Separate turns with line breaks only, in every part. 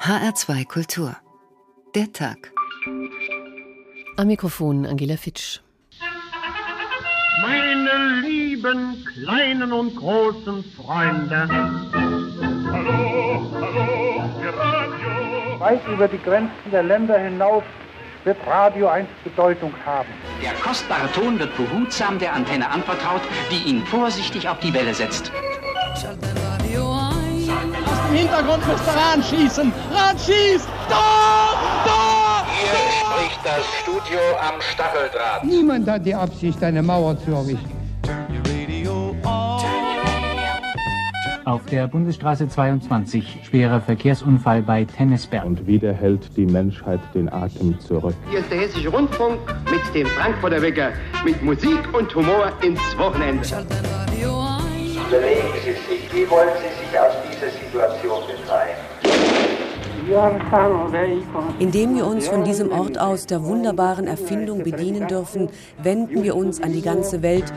HR2 Kultur. Der Tag.
Am Mikrofon Angela Fitsch.
Meine lieben kleinen und großen Freunde.
Hallo, hallo, ihr Radio.
Weit über die Grenzen der Länder hinaus wird Radio einst Bedeutung haben.
Der kostbare Ton wird behutsam der Antenne anvertraut, die ihn vorsichtig auf die Welle setzt.
Aus dem Hintergrund müsste Rahn schießen. Rahn schießt! Tor! Tor!
Hier spricht das Studio am Stacheldraht.
Niemand hat die Absicht, eine Mauer zu errichten.
Auf der Bundesstraße 22 schwerer Verkehrsunfall bei Tennisberg.
Und wieder hält die Menschheit den Atem zurück.
Hier ist der Hessische Rundfunk mit dem Frankfurter Wecker mit Musik und Humor ins Wochenende.
Überlegen Sie sich, wie wollen Sie sich aus dieser Situation befreien?
Indem wir uns von diesem Ort aus der wunderbaren Erfindung bedienen dürfen, wenden wir uns an die ganze Welt.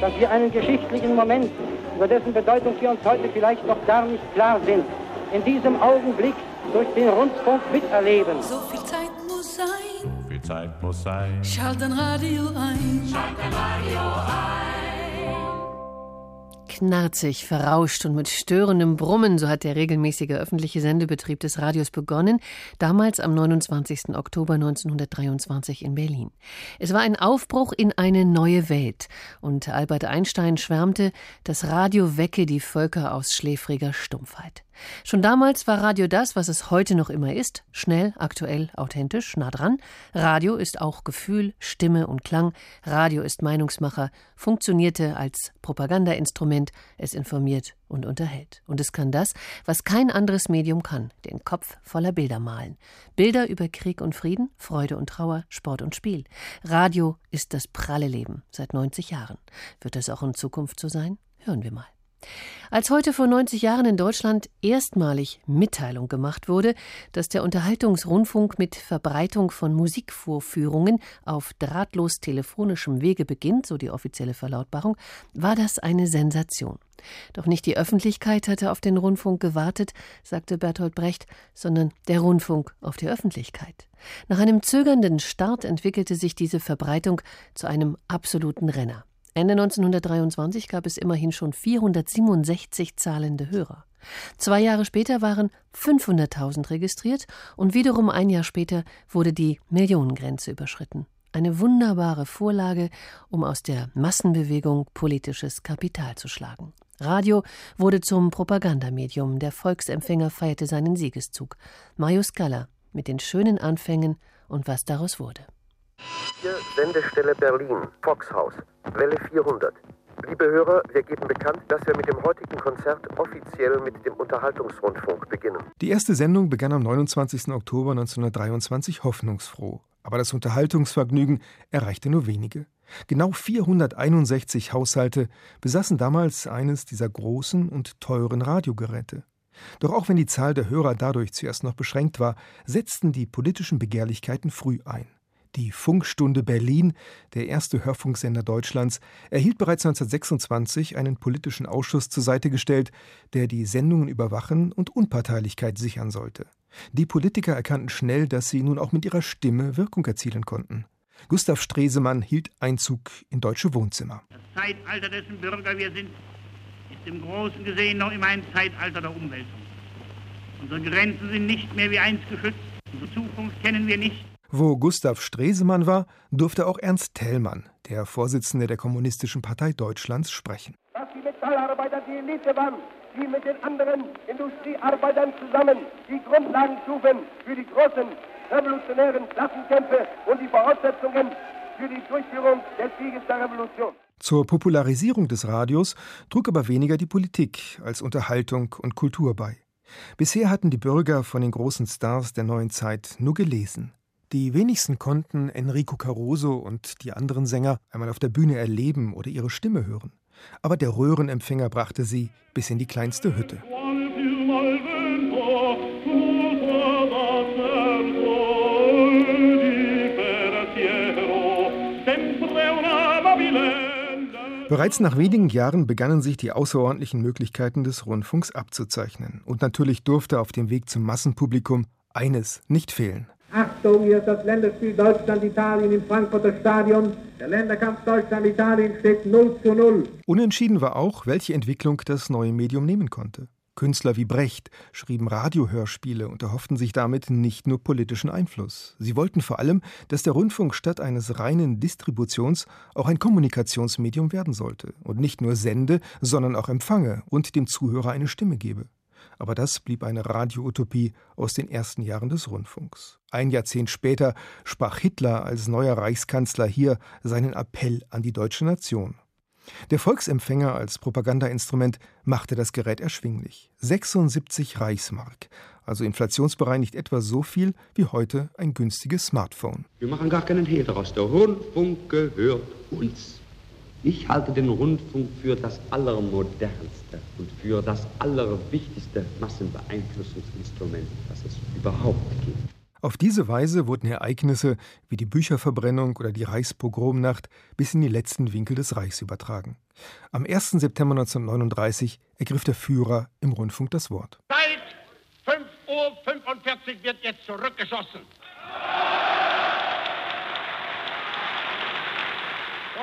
Dass wir einen geschichtlichen Moment, über dessen Bedeutung wir uns heute vielleicht noch gar nicht klar sind, in diesem Augenblick durch den Rundfunk miterleben.
So viel Zeit muss sein.
So viel Zeit muss sein.
Schalten Radio ein.
Schalten Radio ein.
Knarzig, verrauscht und mit störendem Brummen, so hat der regelmäßige öffentliche Sendebetrieb des Radios begonnen, damals am 29. Oktober 1923 in Berlin. Es war ein Aufbruch in eine neue Welt, und Albert Einstein schwärmte, das Radio wecke die Völker aus schläfriger Stumpfheit. Schon damals war Radio das, was es heute noch immer ist, schnell, aktuell, authentisch, nah dran. Radio ist auch Gefühl, Stimme und Klang. Radio ist Meinungsmacher, funktionierte als Propagandainstrument, es informiert und unterhält. Und es kann das, was kein anderes Medium kann, den Kopf voller Bilder malen. Bilder über Krieg und Frieden, Freude und Trauer, Sport und Spiel. Radio ist das pralle Leben seit 90 Jahren. Wird das auch in Zukunft so sein? Hören wir mal. Als heute vor 90 Jahren in Deutschland erstmalig Mitteilung gemacht wurde, dass der Unterhaltungsrundfunk mit Verbreitung von Musikvorführungen auf drahtlos telefonischem Wege beginnt, so die offizielle Verlautbarung, war das eine Sensation. Doch nicht die Öffentlichkeit hatte auf den Rundfunk gewartet, sagte Bertolt Brecht, sondern der Rundfunk auf die Öffentlichkeit. Nach einem zögernden Start entwickelte sich diese Verbreitung zu einem absoluten Renner. Ende 1923 gab es immerhin schon 467 zahlende Hörer. Zwei Jahre später waren 500.000 registriert und wiederum ein Jahr später wurde die Millionengrenze überschritten. Eine wunderbare Vorlage, um aus der Massenbewegung politisches Kapital zu schlagen. Radio wurde zum Propagandamedium, der Volksempfänger feierte seinen Siegeszug. Marius Galler mit den schönen Anfängen und was daraus wurde.
Hier Sendestelle Berlin, Foxhaus, Welle 400. Liebe Hörer, wir geben bekannt, dass wir mit dem heutigen Konzert offiziell mit dem Unterhaltungsrundfunk beginnen.
Die erste Sendung begann am 29. Oktober 1923 hoffnungsfroh. Aber das Unterhaltungsvergnügen erreichte nur wenige. Genau 461 Haushalte besaßen damals eines dieser großen und teuren Radiogeräte. Doch auch wenn die Zahl der Hörer dadurch zuerst noch beschränkt war, setzten die politischen Begehrlichkeiten früh ein. Die Funkstunde Berlin, der erste Hörfunksender Deutschlands, erhielt bereits 1926 einen politischen Ausschuss zur Seite gestellt, der die Sendungen überwachen und Unparteilichkeit sichern sollte. Die Politiker erkannten schnell, dass sie nun auch mit ihrer Stimme Wirkung erzielen konnten. Gustav Stresemann hielt Einzug in deutsche Wohnzimmer.
Das Zeitalter, dessen Bürger wir sind, ist im Großen gesehen noch immer ein Zeitalter der Umwälzung. Unsere Grenzen sind nicht mehr wie einst geschützt. Unsere Zukunft kennen wir nicht.
Wo Gustav Stresemann war, durfte auch Ernst Thälmann, der Vorsitzende der Kommunistischen Partei Deutschlands, sprechen.
Dass die Metallarbeiter die Elite waren, die mit den anderen Industriearbeitern zusammen die Grundlagen schufen für die großen revolutionären Klassenkämpfe und die Voraussetzungen für die Durchführung des Sieges der Revolution.
Zur Popularisierung des Radios trug aber weniger die Politik als Unterhaltung und Kultur bei. Bisher hatten die Bürger von den großen Stars der neuen Zeit nur gelesen. Die wenigsten konnten Enrico Caruso und die anderen Sänger einmal auf der Bühne erleben oder ihre Stimme hören. Aber der Röhrenempfänger brachte sie bis in die kleinste Hütte. Bereits nach wenigen Jahren begannen sich die außerordentlichen Möglichkeiten des Rundfunks abzuzeichnen. Und natürlich durfte auf dem Weg zum Massenpublikum eines nicht fehlen.
Achtung, hier ist das Länderspiel Deutschland-Italien im Frankfurter Stadion. Der Länderkampf Deutschland-Italien steht 0 zu 0.
Unentschieden war auch, welche Entwicklung das neue Medium nehmen konnte. Künstler wie Brecht schrieben Radiohörspiele und erhofften sich damit nicht nur politischen Einfluss. Sie wollten vor allem, dass der Rundfunk statt eines reinen Distributions auch ein Kommunikationsmedium werden sollte und nicht nur sende, sondern auch empfange und dem Zuhörer eine Stimme gebe. Aber das blieb eine Radioutopie aus den ersten Jahren des Rundfunks. Ein Jahrzehnt später sprach Hitler als neuer Reichskanzler hier seinen Appell an die deutsche Nation. Der Volksempfänger als Propagandainstrument machte das Gerät erschwinglich. 76 Reichsmark, also inflationsbereinigt etwa so viel wie heute ein günstiges Smartphone.
Wir machen gar keinen Hehl daraus. Der Rundfunk gehört uns. Ich halte den Rundfunk für das Allermodernste und für das Allerwichtigste Massenbeeinflussungsinstrument, das es überhaupt gibt.
Auf diese Weise wurden Ereignisse wie die Bücherverbrennung oder die Reichspogromnacht bis in die letzten Winkel des Reichs übertragen. Am 1. September 1939 ergriff der Führer im Rundfunk das Wort.
Seit 5.45 Uhr wird jetzt zurückgeschossen.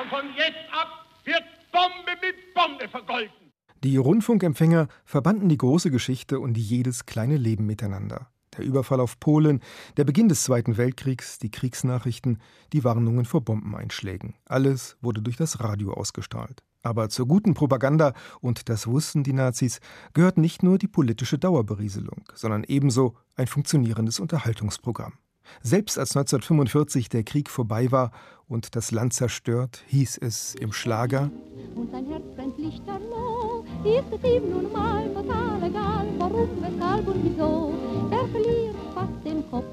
Und von jetzt ab wird Bombe mit Bombe vergolten.
Die Rundfunkempfänger verbanden die große Geschichte und jedes kleine Leben miteinander. Der Überfall auf Polen, der Beginn des Zweiten Weltkriegs, die Kriegsnachrichten, die Warnungen vor Bombeneinschlägen. Alles wurde durch das Radio ausgestrahlt. Aber zur guten Propaganda, und das wussten die Nazis, gehört nicht nur die politische Dauerberieselung, sondern ebenso ein funktionierendes Unterhaltungsprogramm. Selbst als 1945 der Krieg vorbei war und das Land zerstört, hieß es im Schlager
Und sein Herz brennt lichterloh, ist es ihm nun mal total egal, warum, weshalb und wieso. Er verliert fast den Kopf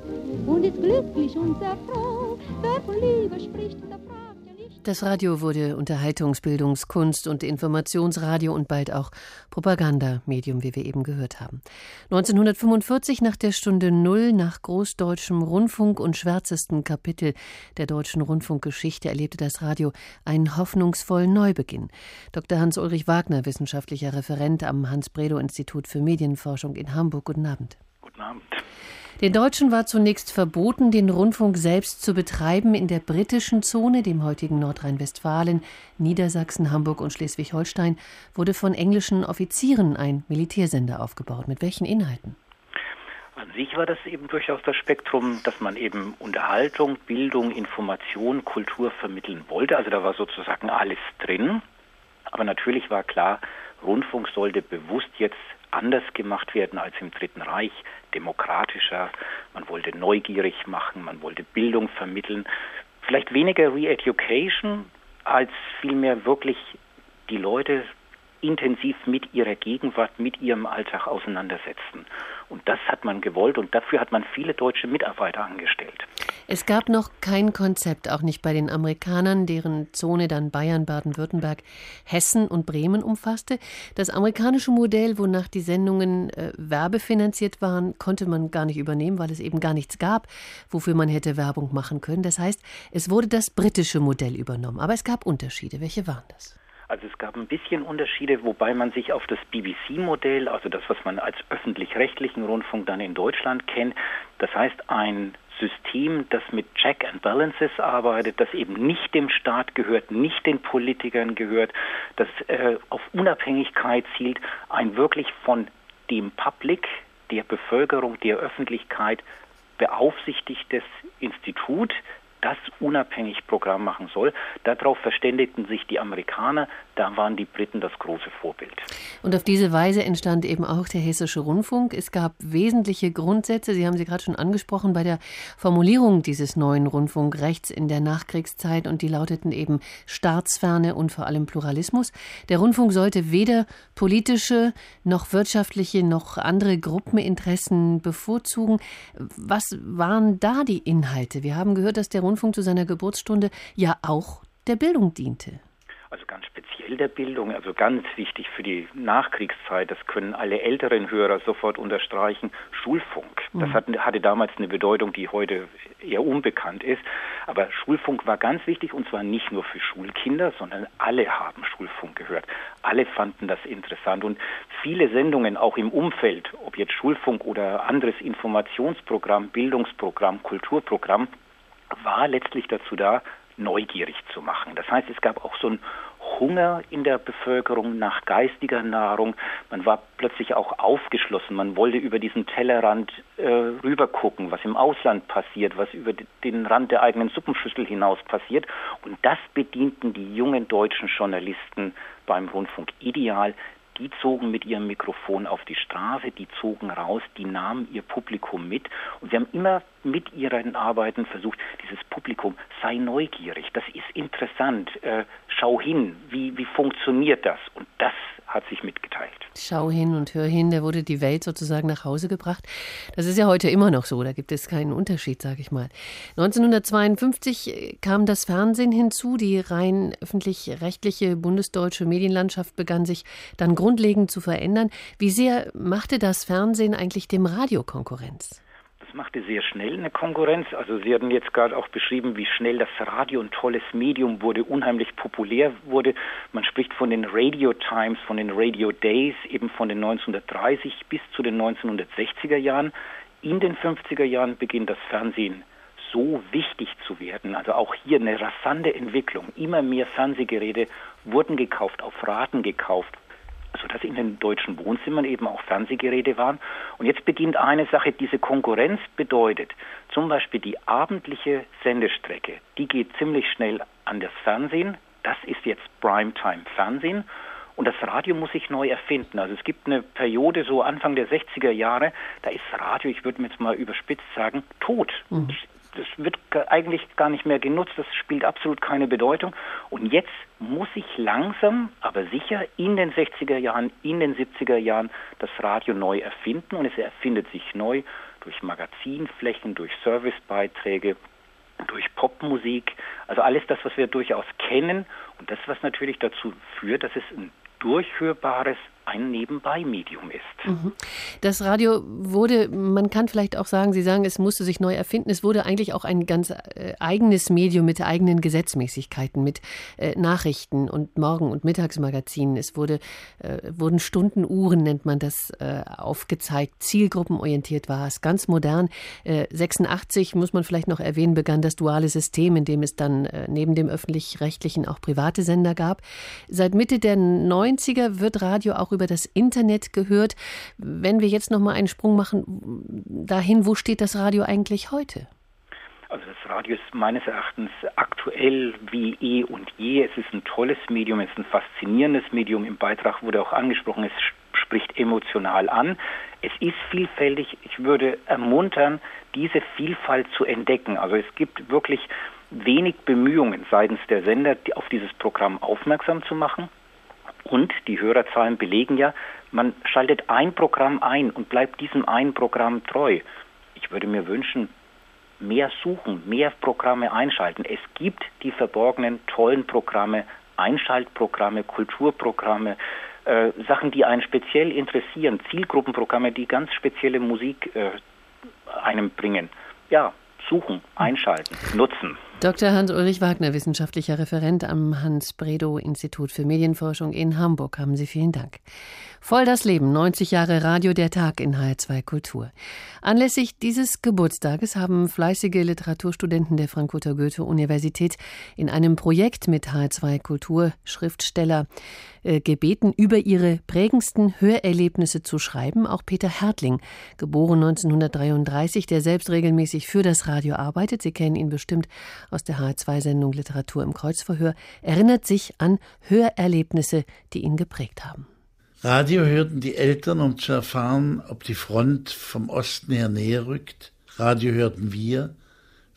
und ist glücklich und sehr froh. Wer von Liebe spricht, der nicht.
Das Radio wurde Unterhaltungs-, Bildungs-, Kunst- und Informationsradio und bald auch Propagandamedium, wie wir eben gehört haben. 1945 nach der Stunde Null nach Großdeutschem Rundfunk und schwärzesten Kapitel der deutschen Rundfunkgeschichte erlebte das Radio einen hoffnungsvollen Neubeginn. Dr. Hans-Ulrich Wagner, wissenschaftlicher Referent am Hans-Bredow-Institut für Medienforschung in Hamburg. Guten Abend.
Guten Abend.
Den Deutschen war zunächst verboten, den Rundfunk selbst zu betreiben in der britischen Zone, dem heutigen Nordrhein-Westfalen, Niedersachsen, Hamburg und Schleswig-Holstein, wurde von englischen Offizieren ein Militärsender aufgebaut. Mit welchen Inhalten?
An sich war das eben durchaus das Spektrum, dass man eben Unterhaltung, Bildung, Information, Kultur vermitteln wollte. Also da war sozusagen alles drin. Aber natürlich war klar, Rundfunk sollte bewusst jetzt anders gemacht werden als im Dritten Reich, demokratischer. Man wollte neugierig machen, man wollte Bildung vermitteln. Vielleicht weniger Re-Education, als vielmehr wirklich die Leute intensiv mit ihrer Gegenwart, mit ihrem Alltag auseinandersetzen. Und das hat man gewollt und dafür hat man viele deutsche Mitarbeiter angestellt.
Es gab noch kein Konzept, auch nicht bei den Amerikanern, deren Zone dann Bayern, Baden-Württemberg, Hessen und Bremen umfasste. Das amerikanische Modell, wonach die Sendungen äh, werbefinanziert waren, konnte man gar nicht übernehmen, weil es eben gar nichts gab, wofür man hätte Werbung machen können. Das heißt, es wurde das britische Modell übernommen. Aber es gab Unterschiede. Welche waren das?
Also es gab ein bisschen Unterschiede, wobei man sich auf das BBC-Modell, also das, was man als öffentlich-rechtlichen Rundfunk dann in Deutschland kennt, das heißt ein System, das mit Check and Balances arbeitet, das eben nicht dem Staat gehört, nicht den Politikern gehört, das äh, auf Unabhängigkeit zielt, ein wirklich von dem Public, der Bevölkerung, der Öffentlichkeit beaufsichtigtes Institut, das unabhängig Programm machen soll. Darauf verständigten sich die Amerikaner, da waren die Briten das große Vorbild.
Und auf diese Weise entstand eben auch der Hessische Rundfunk. Es gab wesentliche Grundsätze, Sie haben sie gerade schon angesprochen, bei der Formulierung dieses neuen Rundfunkrechts in der Nachkriegszeit und die lauteten eben Staatsferne und vor allem Pluralismus. Der Rundfunk sollte weder politische noch wirtschaftliche noch andere Gruppeninteressen bevorzugen. Was waren da die Inhalte? Wir haben gehört, dass der Rundfunk zu seiner Geburtsstunde ja auch der Bildung diente.
Also ganz speziell der Bildung, also ganz wichtig für die Nachkriegszeit, das können alle älteren Hörer sofort unterstreichen, Schulfunk. Das mhm. hat, hatte damals eine Bedeutung, die heute eher unbekannt ist. Aber Schulfunk war ganz wichtig und zwar nicht nur für Schulkinder, sondern alle haben Schulfunk gehört. Alle fanden das interessant und viele Sendungen auch im Umfeld, ob jetzt Schulfunk oder anderes Informationsprogramm, Bildungsprogramm, Kulturprogramm, war letztlich dazu da, neugierig zu machen. Das heißt, es gab auch so einen Hunger in der Bevölkerung nach geistiger Nahrung. Man war plötzlich auch aufgeschlossen. Man wollte über diesen Tellerrand äh, rübergucken, was im Ausland passiert, was über den Rand der eigenen Suppenschüssel hinaus passiert. Und das bedienten die jungen deutschen Journalisten beim Rundfunk ideal die zogen mit ihrem Mikrofon auf die Straße, die zogen raus, die nahmen ihr Publikum mit und sie haben immer mit ihren Arbeiten versucht, dieses Publikum sei neugierig, das ist interessant, äh, schau hin, wie, wie funktioniert das? Und das hat sich mitgeteilt.
Schau hin und hör hin, da wurde die Welt sozusagen nach Hause gebracht. Das ist ja heute immer noch so, da gibt es keinen Unterschied, sage ich mal. 1952 kam das Fernsehen hinzu, die rein öffentlich-rechtliche bundesdeutsche Medienlandschaft begann sich dann grundlegend zu verändern. Wie sehr machte das Fernsehen eigentlich dem Radio Konkurrenz?
Machte sehr schnell eine Konkurrenz. Also Sie hatten jetzt gerade auch beschrieben, wie schnell das Radio ein tolles Medium wurde, unheimlich populär wurde. Man spricht von den Radio Times, von den Radio Days, eben von den 1930 bis zu den 1960er Jahren. In den 50er Jahren beginnt das Fernsehen so wichtig zu werden. Also auch hier eine rasante Entwicklung. Immer mehr Fernsehgeräte wurden gekauft, auf Raten gekauft sodass in den deutschen Wohnzimmern eben auch Fernsehgeräte waren. Und jetzt beginnt eine Sache, diese Konkurrenz bedeutet, zum Beispiel die abendliche Sendestrecke, die geht ziemlich schnell an das Fernsehen. Das ist jetzt Primetime Fernsehen. Und das Radio muss sich neu erfinden. Also es gibt eine Periode, so Anfang der 60er Jahre, da ist Radio, ich würde mir jetzt mal überspitzt sagen, tot. Mhm das wird eigentlich gar nicht mehr genutzt, das spielt absolut keine Bedeutung. Und jetzt muss sich langsam, aber sicher in den 60er Jahren, in den 70er Jahren das Radio neu erfinden. Und es erfindet sich neu durch Magazinflächen, durch Servicebeiträge, durch Popmusik, also alles das, was wir durchaus kennen. Und das, was natürlich dazu führt, dass es ein durchhörbares ein Nebenbei-Medium ist. Mhm.
Das Radio wurde, man kann vielleicht auch sagen, Sie sagen, es musste sich neu erfinden. Es wurde eigentlich auch ein ganz äh, eigenes Medium mit eigenen Gesetzmäßigkeiten, mit äh, Nachrichten und Morgen- und Mittagsmagazinen. Es wurde, äh, wurden Stundenuhren, nennt man das, aufgezeigt. Zielgruppenorientiert war es, ganz modern. 86 äh, muss man vielleicht noch erwähnen, begann das duale System, in dem es dann neben dem öffentlich-rechtlichen auch private Sender gab. Seit Mitte der 90er wird Radio auch über das Internet gehört. Wenn wir jetzt noch mal einen Sprung machen dahin, wo steht das Radio eigentlich heute?
Also das Radio ist meines Erachtens aktuell wie eh und je. Es ist ein tolles Medium, es ist ein faszinierendes Medium. Im Beitrag wurde auch angesprochen, es spricht emotional an. Es ist vielfältig. Ich würde ermuntern, diese Vielfalt zu entdecken. Also es gibt wirklich wenig Bemühungen seitens der Sender, auf dieses Programm aufmerksam zu machen. Und die Hörerzahlen belegen ja, man schaltet ein Programm ein und bleibt diesem einen Programm treu. Ich würde mir wünschen, mehr suchen, mehr Programme einschalten. Es gibt die verborgenen tollen Programme, Einschaltprogramme, Kulturprogramme, äh, Sachen, die einen speziell interessieren, Zielgruppenprogramme, die ganz spezielle Musik äh, einem bringen. Ja, suchen, einschalten, nutzen.
Dr. Hans-Ulrich Wagner, wissenschaftlicher Referent am Hans-Bredow-Institut für Medienforschung in Hamburg. Haben Sie vielen Dank. Voll das Leben, 90 Jahre Radio der Tag in HR2 Kultur. Anlässlich dieses Geburtstages haben fleißige Literaturstudenten der Frankfurter Goethe-Universität in einem Projekt mit HR2 Kultur Schriftsteller äh, gebeten, über ihre prägendsten Hörerlebnisse zu schreiben. Auch Peter Hertling, geboren 1933, der selbst regelmäßig für das Radio arbeitet, Sie kennen ihn bestimmt aus der HR2-Sendung Literatur im Kreuzverhör, erinnert sich an Hörerlebnisse, die ihn geprägt haben.
Radio hörten die Eltern, um zu erfahren, ob die Front vom Osten her näher rückt. Radio hörten wir,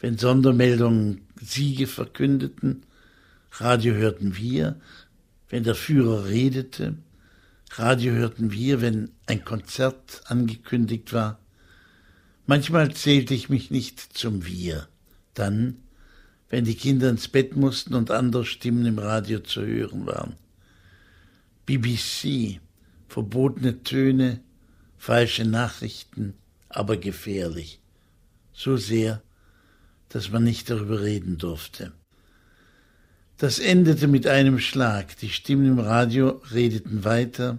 wenn Sondermeldungen Siege verkündeten. Radio hörten wir, wenn der Führer redete. Radio hörten wir, wenn ein Konzert angekündigt war. Manchmal zählte ich mich nicht zum Wir. Dann wenn die Kinder ins Bett mussten und andere Stimmen im Radio zu hören waren. BBC, verbotene Töne, falsche Nachrichten, aber gefährlich. So sehr, dass man nicht darüber reden durfte. Das endete mit einem Schlag. Die Stimmen im Radio redeten weiter,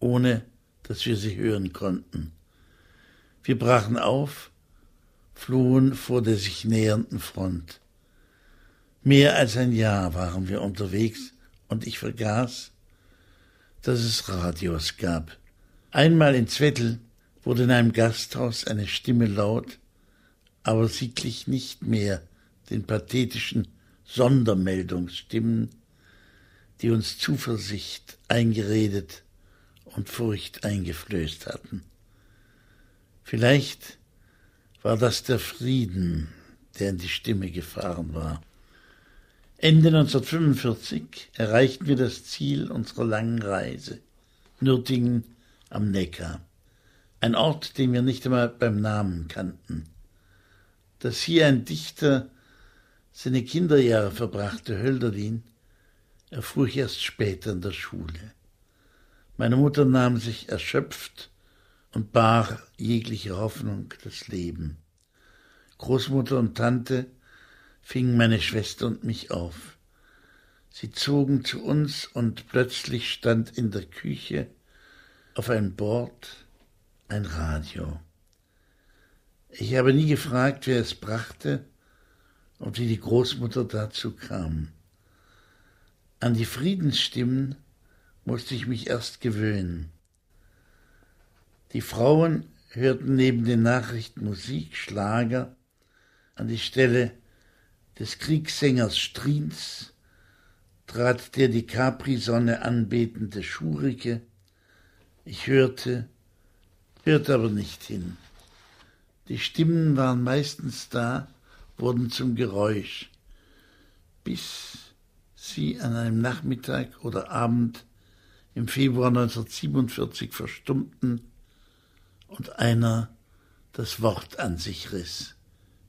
ohne dass wir sie hören konnten. Wir brachen auf, flohen vor der sich nähernden Front. Mehr als ein Jahr waren wir unterwegs und ich vergaß, dass es Radios gab. Einmal in Zwettel wurde in einem Gasthaus eine Stimme laut, aber sie glich nicht mehr den pathetischen Sondermeldungsstimmen, die uns Zuversicht eingeredet und Furcht eingeflößt hatten. Vielleicht war das der Frieden, der in die Stimme gefahren war. Ende 1945 erreichten wir das Ziel unserer langen Reise, Nürtingen am Neckar, ein Ort, den wir nicht einmal beim Namen kannten. Dass hier ein Dichter seine Kinderjahre verbrachte, Hölderlin, erfuhr ich erst später in der Schule. Meine Mutter nahm sich erschöpft und bar jegliche Hoffnung das Leben. Großmutter und Tante fingen meine Schwester und mich auf. Sie zogen zu uns und plötzlich stand in der Küche auf einem Bord ein Radio. Ich habe nie gefragt, wer es brachte, und wie die Großmutter dazu kam. An die Friedensstimmen musste ich mich erst gewöhnen. Die Frauen hörten neben den Nachrichten Musik, Schlager, an die Stelle des Kriegssängers Strins trat der die Capri-Sonne anbetende Schurike. Ich hörte, hörte aber nicht hin. Die Stimmen waren meistens da, wurden zum Geräusch, bis sie an einem Nachmittag oder Abend im Februar 1947 verstummten und einer das Wort an sich riss.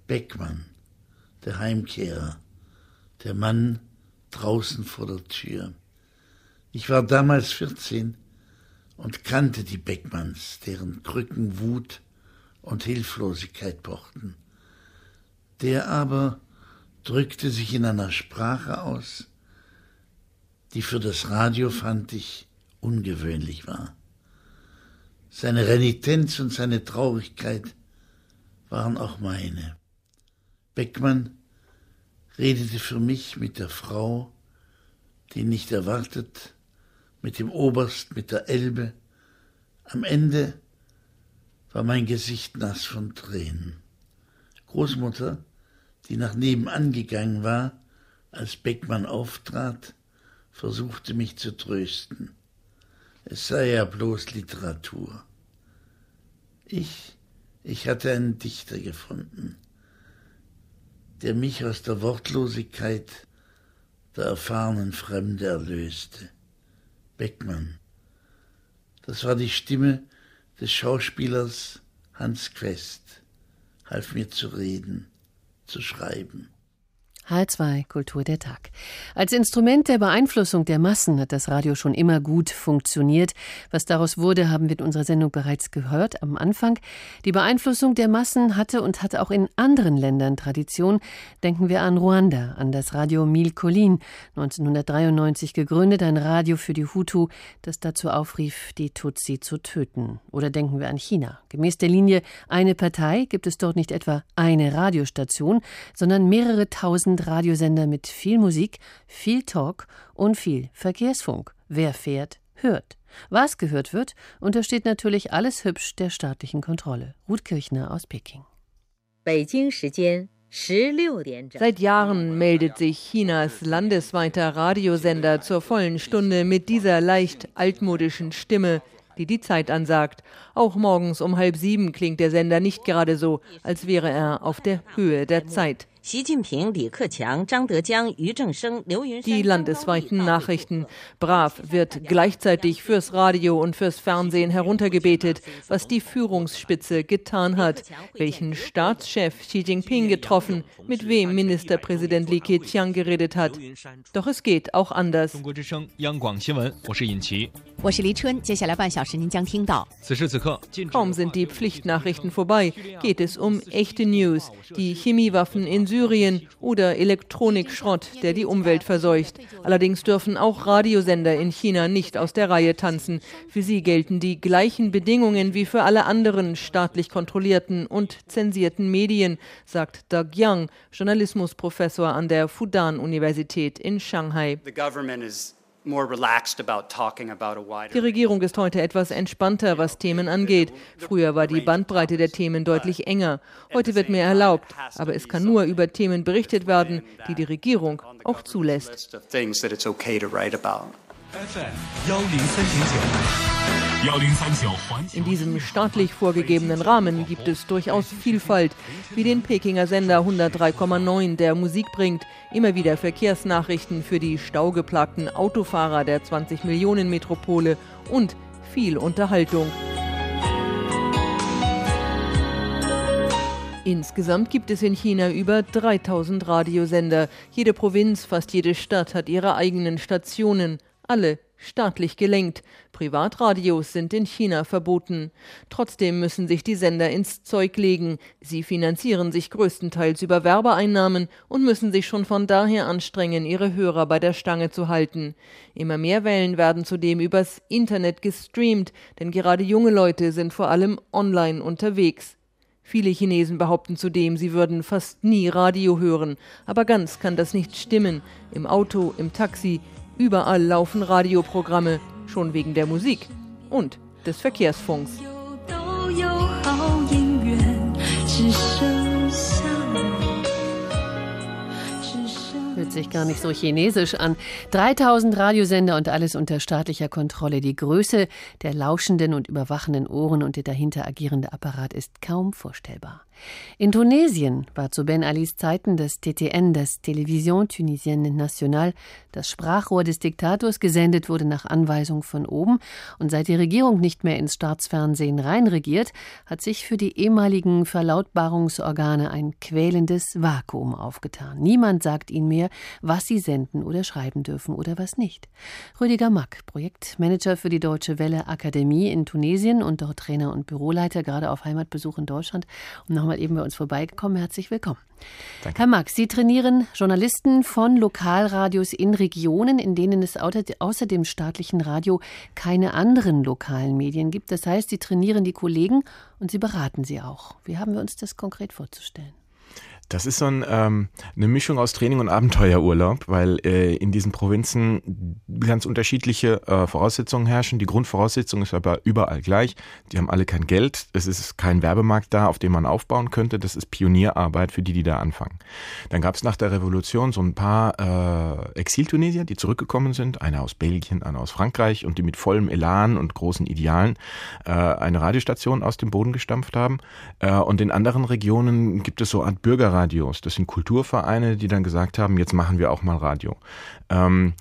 Beckmann, der Heimkehrer, der Mann draußen vor der Tür. Ich war damals 14 und kannte die Beckmanns, deren Krücken Wut und Hilflosigkeit pochten. Der aber drückte sich in einer Sprache aus, die für das Radio, fand ich, ungewöhnlich war. Seine Renitenz und seine Traurigkeit waren auch meine. Beckmann redete für mich mit der Frau, die nicht erwartet, mit dem Oberst, mit der Elbe. Am Ende war mein Gesicht nass von Tränen. Großmutter die nach nebenan gegangen war, als Beckmann auftrat, versuchte mich zu trösten. Es sei ja bloß Literatur. Ich, ich hatte einen Dichter gefunden, der mich aus der Wortlosigkeit der erfahrenen Fremde erlöste. Beckmann. Das war die Stimme des Schauspielers Hans Quest, half mir zu reden zu schreiben.
H2 Kultur der Tag. Als Instrument der Beeinflussung der Massen hat das Radio schon immer gut funktioniert. Was daraus wurde, haben wir in unserer Sendung bereits gehört am Anfang. Die Beeinflussung der Massen hatte und hat auch in anderen Ländern Tradition. Denken wir an Ruanda, an das Radio Mil Colin, 1993 gegründet, ein Radio für die Hutu, das dazu aufrief, die Tutsi zu töten. Oder denken wir an China. Gemäß der Linie eine Partei gibt es dort nicht etwa eine Radiostation, sondern mehrere tausend sind Radiosender mit viel Musik, viel Talk und viel Verkehrsfunk. Wer fährt, hört. Was gehört wird, untersteht natürlich alles hübsch der staatlichen Kontrolle. Ruth Kirchner aus Peking.
Seit Jahren meldet sich Chinas landesweiter Radiosender zur vollen Stunde mit dieser leicht altmodischen Stimme, die die Zeit ansagt. Auch morgens um halb sieben klingt der Sender nicht gerade so, als wäre er auf der Höhe der Zeit. Die landesweiten Nachrichten. Brav wird gleichzeitig fürs Radio und fürs Fernsehen heruntergebetet, was die Führungsspitze getan hat. Welchen Staatschef Xi Jinping getroffen, mit wem Ministerpräsident Li Keqiang geredet hat. Doch es geht auch anders. Kaum sind die Pflichtnachrichten vorbei, geht es um echte News, die Chemiewaffen in Syrien oder Elektronikschrott, der die Umwelt verseucht. Allerdings dürfen auch Radiosender in China nicht aus der Reihe tanzen. Für sie gelten die gleichen Bedingungen wie für alle anderen staatlich kontrollierten und zensierten Medien, sagt Doug Young, Journalismusprofessor an der Fudan-Universität in Shanghai. Die Regierung ist heute etwas entspannter, was Themen angeht. Früher war die Bandbreite der Themen deutlich enger. Heute wird mehr erlaubt, aber es kann nur über Themen berichtet werden, die die Regierung auch zulässt. In diesem staatlich vorgegebenen Rahmen gibt es durchaus Vielfalt, wie den Pekinger Sender 103,9, der Musik bringt, immer wieder Verkehrsnachrichten für die staugeplagten Autofahrer der 20 Millionen Metropole und viel Unterhaltung. Insgesamt gibt es in China über 3000 Radiosender. Jede Provinz, fast jede Stadt hat ihre eigenen Stationen, alle staatlich gelenkt. Privatradios sind in China verboten. Trotzdem müssen sich die Sender ins Zeug legen. Sie finanzieren sich größtenteils über Werbeeinnahmen und müssen sich schon von daher anstrengen, ihre Hörer bei der Stange zu halten. Immer mehr Wellen werden zudem übers Internet gestreamt, denn gerade junge Leute sind vor allem online unterwegs. Viele Chinesen behaupten zudem, sie würden fast nie Radio hören, aber ganz kann das nicht stimmen. Im Auto, im Taxi, Überall laufen Radioprogramme, schon wegen der Musik und des Verkehrsfunks.
Hört sich gar nicht so chinesisch an. 3000 Radiosender und alles unter staatlicher Kontrolle. Die Größe der lauschenden und überwachenden Ohren und der dahinter agierende Apparat ist kaum vorstellbar. In Tunesien war zu Ben Alis Zeiten das TTN, das Television Tunisienne Nationale, das Sprachrohr des Diktators, gesendet wurde nach Anweisung von oben. Und seit die Regierung nicht mehr ins Staatsfernsehen reinregiert, hat sich für die ehemaligen Verlautbarungsorgane ein quälendes Vakuum aufgetan. Niemand sagt ihnen mehr, was sie senden oder schreiben dürfen oder was nicht. Rüdiger Mack, Projektmanager für die Deutsche Welle Akademie in Tunesien und dort Trainer und Büroleiter, gerade auf Heimatbesuch in Deutschland, um noch nochmal eben bei uns vorbeigekommen. Herzlich willkommen. Danke. Herr Max, Sie trainieren Journalisten von Lokalradios in Regionen, in denen es außer dem staatlichen Radio keine anderen lokalen Medien gibt. Das heißt, Sie trainieren die Kollegen und Sie beraten sie auch. Wie haben wir uns das konkret vorzustellen?
Das ist so ein, ähm, eine Mischung aus Training und Abenteuerurlaub, weil äh, in diesen Provinzen ganz unterschiedliche äh, Voraussetzungen herrschen. Die Grundvoraussetzung ist aber überall gleich. Die haben alle kein Geld. Es ist kein Werbemarkt da, auf dem man aufbauen könnte. Das ist Pionierarbeit für die, die da anfangen. Dann gab es nach der Revolution so ein paar äh, Exiltunesier, die zurückgekommen sind. Einer aus Belgien, einer aus Frankreich und die mit vollem Elan und großen Idealen äh, eine Radiostation aus dem Boden gestampft haben. Äh, und in anderen Regionen gibt es so eine Art Bürgerrat Radios. Das sind Kulturvereine, die dann gesagt haben, jetzt machen wir auch mal Radio. Ähm,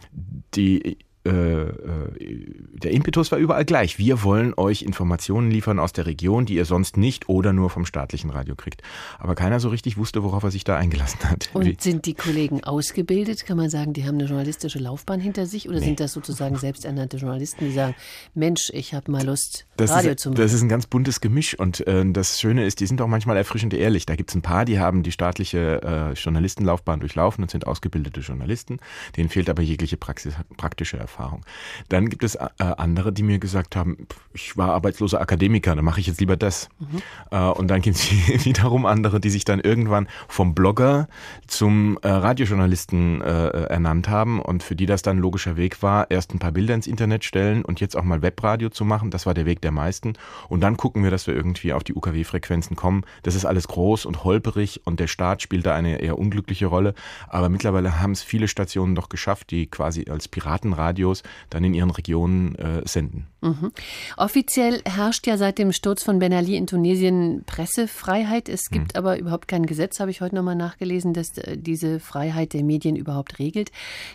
die der Impetus war überall gleich. Wir wollen euch Informationen liefern aus der Region, die ihr sonst nicht oder nur vom staatlichen Radio kriegt. Aber keiner so richtig wusste, worauf er sich da eingelassen hat.
Und sind die Kollegen ausgebildet? Kann man sagen, die haben eine journalistische Laufbahn hinter sich? Oder nee. sind das sozusagen selbsternannte Journalisten, die sagen, Mensch, ich habe mal Lust,
das
Radio
ist,
zu machen?
Das ist ein ganz buntes Gemisch. Und äh, das Schöne ist, die sind auch manchmal erfrischend ehrlich. Da gibt es ein paar, die haben die staatliche äh, Journalistenlaufbahn durchlaufen und sind ausgebildete Journalisten. Denen fehlt aber jegliche Praxis, praktische Erfahrung. Erfahrung. Dann gibt es äh, andere, die mir gesagt haben, ich war arbeitsloser Akademiker, dann mache ich jetzt lieber das. Mhm. Äh, und dann gibt es wiederum andere, die sich dann irgendwann vom Blogger zum äh, Radiojournalisten äh, ernannt haben und für die das dann ein logischer Weg war, erst ein paar Bilder ins Internet stellen und jetzt auch mal Webradio zu machen. Das war der Weg der meisten. Und dann gucken wir, dass wir irgendwie auf die UKW-Frequenzen kommen. Das ist alles groß und holperig und der Staat spielt da eine eher unglückliche Rolle. Aber mittlerweile haben es viele Stationen doch geschafft, die quasi als Piratenradio Radios dann in ihren Regionen äh, senden.
Mhm. Offiziell herrscht ja seit dem Sturz von Ben Ali in Tunesien Pressefreiheit. Es gibt mhm. aber überhaupt kein Gesetz, habe ich heute nochmal nachgelesen, das äh, diese Freiheit der Medien überhaupt regelt.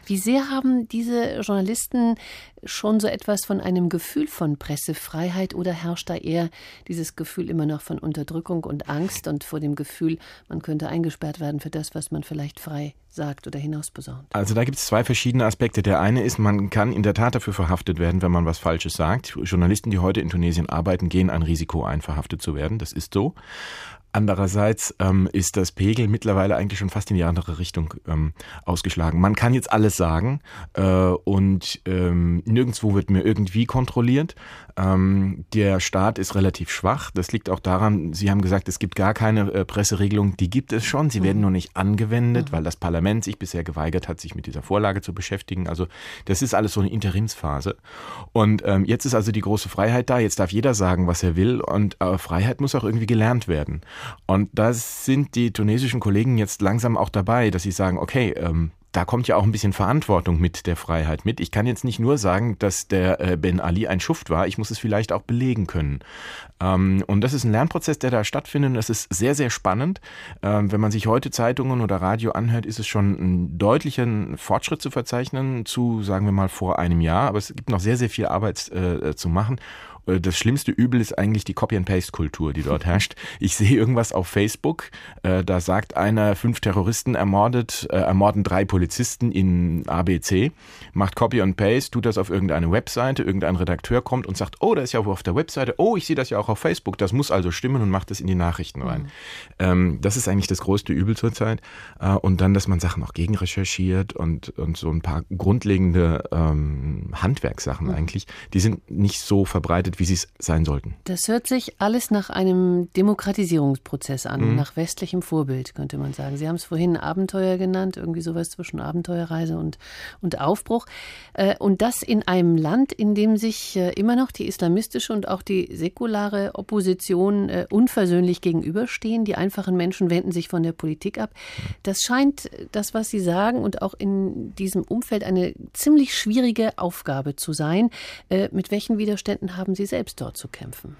Wie sehr haben diese Journalisten schon so etwas von einem Gefühl von Pressefreiheit oder herrscht da eher dieses Gefühl immer noch von Unterdrückung und Angst und vor dem Gefühl, man könnte eingesperrt werden für das, was man vielleicht frei sagt oder hinausposaunt?
Also da gibt es zwei verschiedene Aspekte. Der eine ist, man kann in der Tat dafür verhaftet werden, wenn man was Falsches sagt. Journalisten, die heute in Tunesien arbeiten, gehen ein Risiko ein, verhaftet zu werden. Das ist so. Andererseits ähm, ist das Pegel mittlerweile eigentlich schon fast in die andere Richtung ähm, ausgeschlagen. Man kann jetzt alles sagen äh, und ähm, nirgendwo wird mir irgendwie kontrolliert. Ähm, der Staat ist relativ schwach. Das liegt auch daran, Sie haben gesagt, es gibt gar keine äh, Presseregelung. Die gibt es schon. Sie mhm. werden nur nicht angewendet, mhm. weil das Parlament sich bisher geweigert hat, sich mit dieser Vorlage zu beschäftigen. Also das ist alles so eine Interimsphase. Und ähm, jetzt ist also die große Freiheit da. Jetzt darf jeder sagen, was er will. Und äh, Freiheit muss auch irgendwie gelernt werden. Und da sind die tunesischen Kollegen jetzt langsam auch dabei, dass sie sagen, okay, ähm, da kommt ja auch ein bisschen Verantwortung mit der Freiheit mit. Ich kann jetzt nicht nur sagen, dass der äh, Ben Ali ein Schuft war, ich muss es vielleicht auch belegen können. Ähm, und das ist ein Lernprozess, der da stattfindet. Das ist sehr, sehr spannend. Ähm, wenn man sich heute Zeitungen oder Radio anhört, ist es schon ein deutlichen Fortschritt zu verzeichnen zu, sagen wir mal, vor einem Jahr. Aber es gibt noch sehr, sehr viel Arbeit äh, zu machen. Äh, das schlimmste Übel ist eigentlich die Copy-and-Paste-Kultur, die dort herrscht. Ich sehe irgendwas auf Facebook, äh, da sagt einer, fünf Terroristen ermordet, äh, ermorden drei Polizisten in ABC, macht Copy and Paste, tut das auf irgendeine Webseite, irgendein Redakteur kommt und sagt, oh, das ist ja auch auf der Webseite, oh, ich sehe das ja auch auf Facebook, das muss also stimmen und macht das in die Nachrichten rein. Mhm. Ähm, das ist eigentlich das größte Übel zurzeit. Äh, und dann, dass man Sachen auch gegenrecherchiert und, und so ein paar grundlegende ähm, Handwerkssachen mhm. eigentlich, die sind nicht so verbreitet gestaltet, wie sie es sein sollten.
Das hört sich alles nach einem Demokratisierungsprozess an, mhm. nach westlichem Vorbild, könnte man sagen. Sie haben es vorhin Abenteuer genannt, irgendwie sowas zwischen Abenteuerreise und, und Aufbruch. Äh, und das in einem Land, in dem sich äh, immer noch die islamistische und auch die säkulare Opposition äh, unversöhnlich gegenüberstehen. Die einfachen Menschen wenden sich von der Politik ab. Das scheint das, was Sie sagen, und auch in diesem Umfeld eine ziemlich schwierige Aufgabe zu sein. Mit welchen Widerständen haben Sie Sie selbst dort zu kämpfen?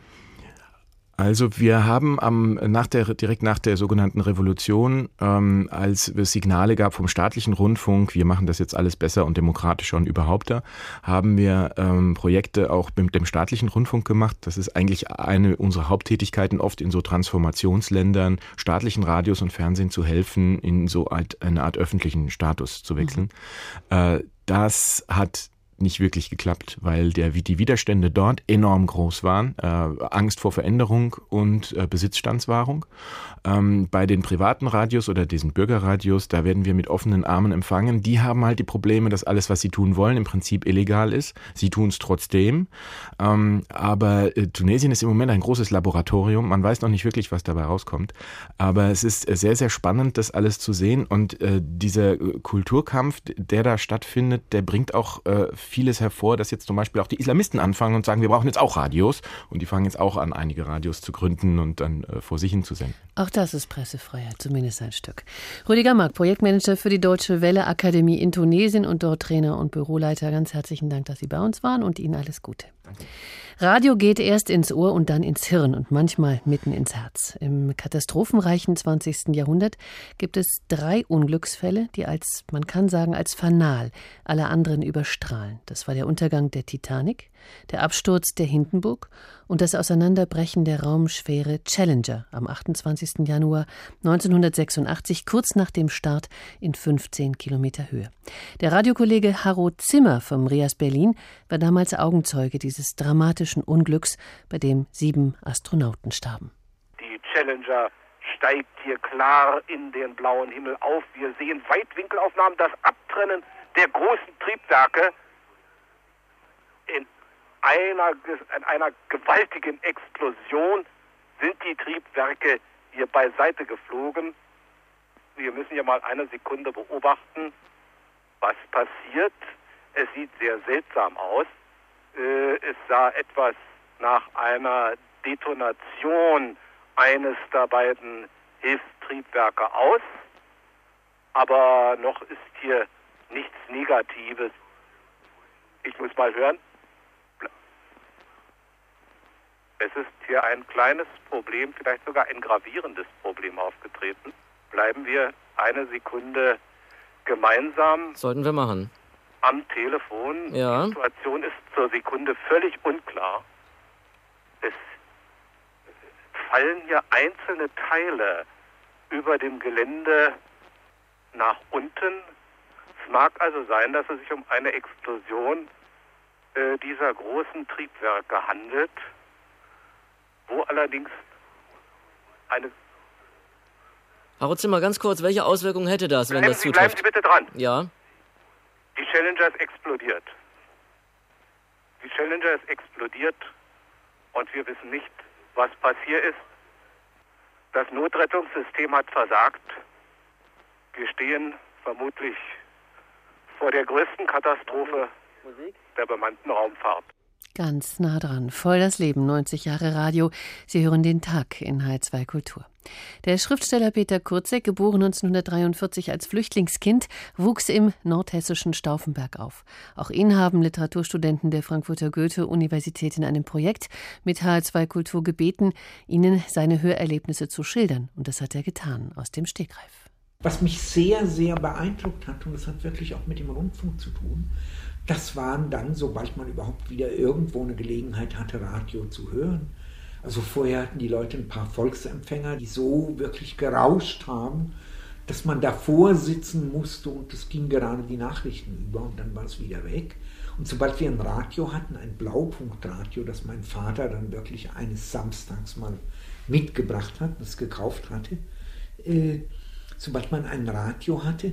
Also wir haben am, nach der, direkt nach der sogenannten Revolution, ähm, als es Signale gab vom staatlichen Rundfunk, wir machen das jetzt alles besser und demokratischer und überhaupt da, haben wir ähm, Projekte auch mit dem staatlichen Rundfunk gemacht. Das ist eigentlich eine unserer Haupttätigkeiten, oft in so Transformationsländern, staatlichen Radios und Fernsehen zu helfen, in so eine Art öffentlichen Status zu wechseln. Mhm. Äh, das hat nicht wirklich geklappt, weil der, die Widerstände dort enorm groß waren. Äh, Angst vor Veränderung und äh, Besitzstandswahrung. Ähm, bei den privaten Radios oder diesen Bürgerradios, da werden wir mit offenen Armen empfangen. Die haben halt die Probleme, dass alles, was sie tun wollen, im Prinzip illegal ist. Sie tun es trotzdem. Ähm, aber äh, Tunesien ist im Moment ein großes Laboratorium. Man weiß noch nicht wirklich, was dabei rauskommt. Aber es ist sehr, sehr spannend, das alles zu sehen. Und äh, dieser Kulturkampf, der da stattfindet, der bringt auch äh, vieles hervor, dass jetzt zum Beispiel auch die Islamisten anfangen und sagen, wir brauchen jetzt auch Radios. Und die fangen jetzt auch an, einige Radios zu gründen und dann äh, vor sich hin zu senden.
Auch das ist Pressefreiheit, zumindest ein Stück. Rüdiger Mark, Projektmanager für die Deutsche Welle Akademie in Tunesien und dort Trainer und Büroleiter. Ganz herzlichen Dank, dass Sie bei uns waren und Ihnen alles Gute. Danke. Radio geht erst ins Ohr und dann ins Hirn und manchmal mitten ins Herz. Im katastrophenreichen 20. Jahrhundert gibt es drei Unglücksfälle, die als, man kann sagen, als Fanal alle anderen überstrahlen. Das war der Untergang der Titanic, der Absturz der Hindenburg und das Auseinanderbrechen der raumschwere Challenger am 28. Januar 1986, kurz nach dem Start in 15 Kilometer Höhe. Der Radiokollege Harro Zimmer vom Rias Berlin war damals Augenzeuge dieses dramatischen Unglücks, bei dem sieben Astronauten starben.
Die Challenger steigt hier klar in den blauen Himmel auf. Wir sehen Weitwinkelaufnahmen, das Abtrennen der großen Triebwerke in einer, in einer gewaltigen Explosion sind die Triebwerke hier beiseite geflogen. Wir müssen ja mal eine Sekunde beobachten, was passiert. Es sieht sehr seltsam aus. Äh, es sah etwas nach einer Detonation eines der beiden Hilfstriebwerke aus, aber noch ist hier nichts Negatives Ich muss mal hören. Es ist hier ein kleines Problem, vielleicht sogar ein gravierendes Problem aufgetreten. Bleiben wir eine Sekunde gemeinsam
Sollten wir machen.
Am Telefon.
Ja.
Die Situation ist zur Sekunde völlig unklar. Es fallen hier einzelne Teile über dem Gelände nach unten. Es mag also sein, dass es sich um eine Explosion äh, dieser großen Triebwerke handelt, wo allerdings eine
Herr Rutzinger, ganz kurz, welche Auswirkungen hätte das, wenn
Bleiben
das
Sie, bleiben
zutrifft?
Sie bitte dran.
Ja.
Die Challenger ist explodiert. Die Challenger ist explodiert und wir wissen nicht, was passiert ist. Das Notrettungssystem hat versagt. Wir stehen vermutlich vor der größten Katastrophe der bemannten Raumfahrt.
Ganz nah dran. Voll das Leben, 90 Jahre Radio. Sie hören den Tag in H2 Kultur. Der Schriftsteller Peter Kurzek, geboren 1943 als Flüchtlingskind, wuchs im nordhessischen Stauffenberg auf. Auch ihn haben Literaturstudenten der Frankfurter Goethe-Universität in einem Projekt mit H2 Kultur gebeten, ihnen seine Hörerlebnisse zu schildern. Und das hat er getan, aus dem Stegreif.
Was mich sehr, sehr beeindruckt hat, und das hat wirklich auch mit dem Rundfunk zu tun, das waren dann, sobald man überhaupt wieder irgendwo eine Gelegenheit hatte, Radio zu hören. Also vorher hatten die Leute ein paar Volksempfänger, die so wirklich gerauscht haben, dass man davor sitzen musste und es ging gerade die Nachrichten über und dann war es wieder weg. Und sobald wir ein Radio hatten, ein Blaupunktradio, das mein Vater dann wirklich eines Samstags mal mitgebracht hat, das gekauft hatte, äh, sobald man ein Radio hatte,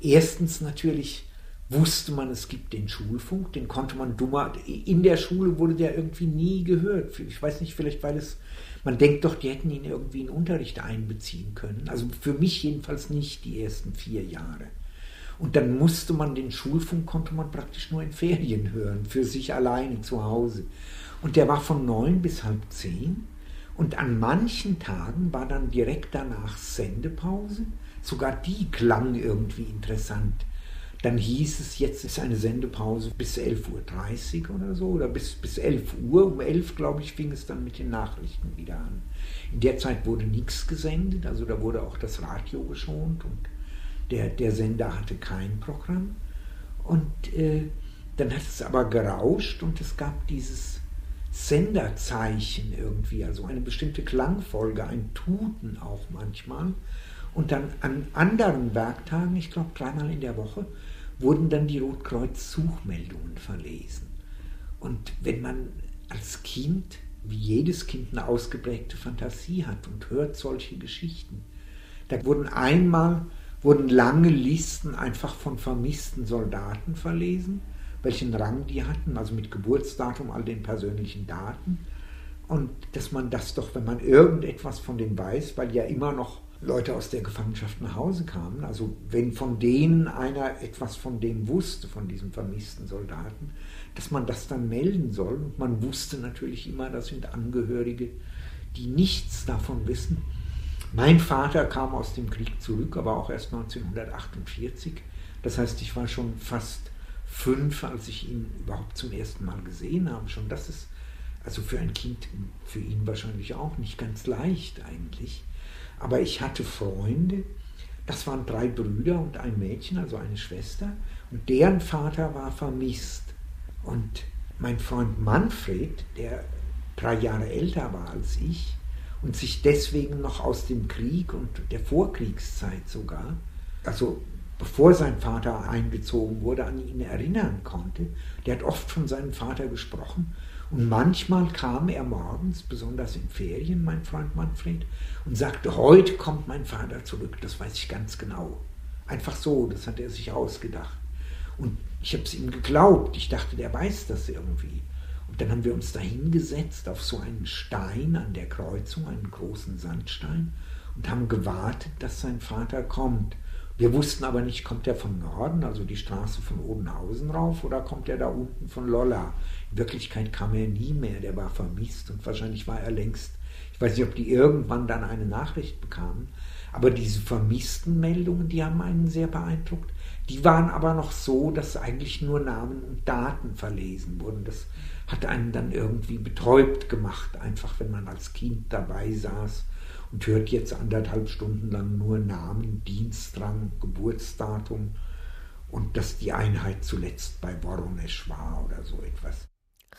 erstens natürlich wusste man, es gibt den Schulfunk, den konnte man dummer, in der Schule wurde der irgendwie nie gehört. Ich weiß nicht, vielleicht weil es, man denkt doch, die hätten ihn irgendwie in Unterricht einbeziehen können. Also für mich jedenfalls nicht die ersten vier Jahre. Und dann musste man den Schulfunk, konnte man praktisch nur in Ferien hören, für sich alleine zu Hause. Und der war von neun bis halb zehn. Und an manchen Tagen war dann direkt danach Sendepause. Sogar die klang irgendwie interessant. Dann hieß es, jetzt ist eine Sendepause bis 11.30 Uhr oder so, oder bis, bis 11 Uhr. Um 11, glaube ich, fing es dann mit den Nachrichten wieder an. In der Zeit wurde nichts gesendet, also da wurde auch das Radio geschont und der, der Sender hatte kein Programm. Und äh, dann hat es aber gerauscht und es gab dieses Senderzeichen irgendwie, also eine bestimmte Klangfolge, ein Tuten auch manchmal. Und dann an anderen Werktagen, ich glaube dreimal in der Woche, wurden dann die Rotkreuz-Suchmeldungen verlesen. Und wenn man als Kind, wie jedes Kind, eine ausgeprägte Fantasie hat und hört solche Geschichten, da wurden einmal wurden lange Listen einfach von vermissten Soldaten verlesen, welchen Rang die hatten, also mit Geburtsdatum, all den persönlichen Daten. Und dass man das doch, wenn man irgendetwas von dem weiß, weil ja immer noch Leute aus der Gefangenschaft nach Hause kamen. Also wenn von denen einer etwas von dem wusste, von diesen vermissten Soldaten, dass man das dann melden soll. Und man wusste natürlich immer, das sind Angehörige, die nichts davon wissen. Mein Vater kam aus dem Krieg zurück, aber auch erst 1948. Das heißt, ich war schon fast fünf, als ich ihn überhaupt zum ersten Mal gesehen habe. Schon das ist also für ein Kind, für ihn wahrscheinlich auch nicht ganz leicht eigentlich. Aber ich hatte Freunde, das waren drei Brüder und ein Mädchen, also eine Schwester, und deren Vater war vermisst. Und mein Freund Manfred, der drei Jahre älter war als ich und sich deswegen noch aus dem Krieg und der Vorkriegszeit sogar, also bevor sein Vater eingezogen wurde, an ihn erinnern konnte, der hat oft von seinem Vater gesprochen und manchmal kam er morgens, besonders in Ferien, mein Freund Manfred, und sagte, heute kommt mein Vater zurück, das weiß ich ganz genau. Einfach so, das hat er sich ausgedacht. Und ich habe es ihm geglaubt, ich dachte, der weiß das irgendwie. Und dann haben wir uns da hingesetzt auf so einen Stein an der Kreuzung, einen großen Sandstein, und haben gewartet, dass sein Vater kommt. Wir wussten aber nicht, kommt er von Norden, also die Straße von Odenhausen rauf, oder kommt er da unten von Lolla? Wirklichkeit kam er nie mehr, der war vermisst und wahrscheinlich war er längst Ich weiß nicht, ob die irgendwann dann eine Nachricht bekamen, aber diese vermissten Meldungen, die haben einen sehr beeindruckt. Die waren aber noch so, dass eigentlich nur Namen und Daten verlesen wurden. Das hat einen dann irgendwie betäubt gemacht, einfach wenn man als Kind dabei saß und hört jetzt anderthalb Stunden lang nur Namen, Dienstrang, Geburtsdatum und dass die Einheit zuletzt bei Woronesch war oder so etwas.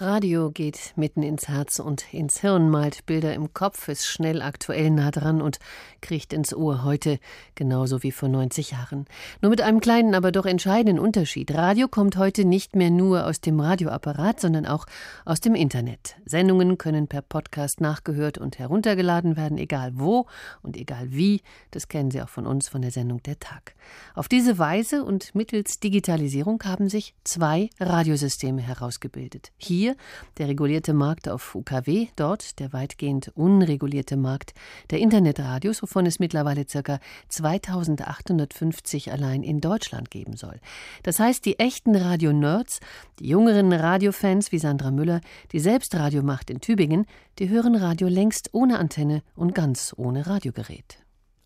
Radio geht mitten ins Herz und ins Hirn, malt Bilder im Kopf, ist schnell aktuell nah dran und kriecht ins Ohr heute, genauso wie vor 90 Jahren. Nur mit einem kleinen, aber doch entscheidenden Unterschied. Radio kommt heute nicht mehr nur aus dem Radioapparat, sondern auch aus dem Internet. Sendungen können per Podcast nachgehört und heruntergeladen werden, egal wo und egal wie. Das kennen Sie auch von uns von der Sendung Der Tag. Auf diese Weise und mittels Digitalisierung haben sich zwei Radiosysteme herausgebildet. Hier der regulierte Markt auf UKW, dort der weitgehend unregulierte Markt der Internetradios, wovon es mittlerweile ca. 2850 allein in Deutschland geben soll. Das heißt, die echten Radio-Nerds, die jüngeren Radiofans wie Sandra Müller, die selbst Radio macht in Tübingen, die hören Radio längst ohne Antenne und ganz ohne Radiogerät.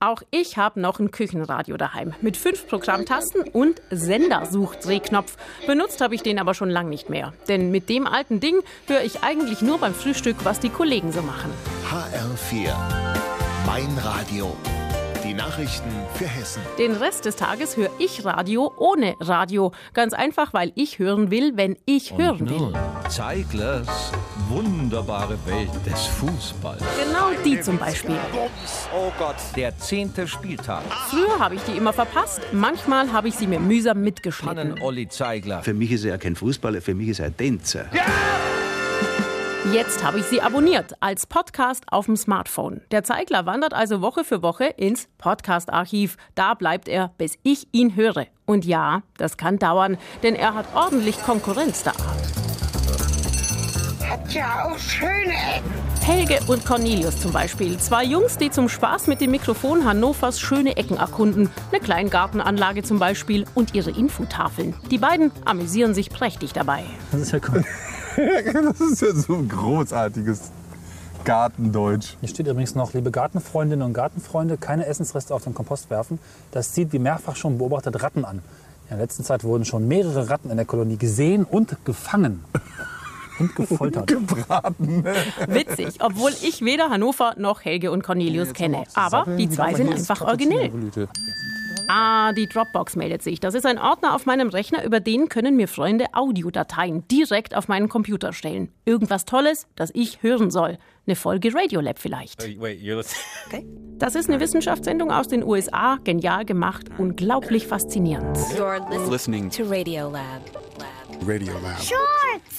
Auch ich habe noch ein Küchenradio daheim mit fünf Programmtasten und Sendersuchdrehknopf. Benutzt habe ich den aber schon lang nicht mehr. Denn mit dem alten Ding höre ich eigentlich nur beim Frühstück, was die Kollegen so machen.
HR4, mein Radio. Die Nachrichten für Hessen.
Den Rest des Tages höre ich Radio ohne Radio. Ganz einfach, weil ich hören will, wenn ich
Und
hören will.
Zeiglers wunderbare Welt des Fußballs.
Genau die zum Beispiel.
Oh Gott. Der zehnte Spieltag.
Früher habe ich die immer verpasst. Manchmal habe ich sie mir mühsam mitgeschnitten.
Olli Zeigler.
Für mich ist er kein Fußballer, für mich ist er ein Tänzer.
Jetzt habe ich sie abonniert als Podcast auf dem Smartphone. Der Zeigler wandert also Woche für Woche ins Podcast-Archiv. Da bleibt er, bis ich ihn höre. Und ja, das kann dauern, denn er hat ordentlich Konkurrenz da.
Hat ja auch schöne Ecken.
Helge und Cornelius zum Beispiel. Zwei Jungs, die zum Spaß mit dem Mikrofon Hannovers schöne Ecken erkunden. Eine Kleingartenanlage zum Beispiel und ihre Infotafeln. Die beiden amüsieren sich prächtig dabei.
Das ist ja cool.
das ist ja so ein großartiges Gartendeutsch.
Hier steht übrigens noch, liebe Gartenfreundinnen und Gartenfreunde, keine Essensreste auf den Kompost werfen. Das zieht wie mehrfach schon beobachtet Ratten an. In der letzten Zeit wurden schon mehrere Ratten in der Kolonie gesehen und gefangen. Und gefoltert.
Gebraten.
Witzig, obwohl ich weder Hannover noch Helge und Cornelius kenne. Aber die zwei sind einfach originell. Ah, die Dropbox meldet sich. Das ist ein Ordner auf meinem Rechner, über den können mir Freunde Audiodateien direkt auf meinen Computer stellen. Irgendwas Tolles, das ich hören soll. Eine Folge Radiolab vielleicht. Das ist eine Wissenschaftssendung aus den USA, genial gemacht, unglaublich faszinierend.
You're
Listening
to Radio Lab.
Radio Lab.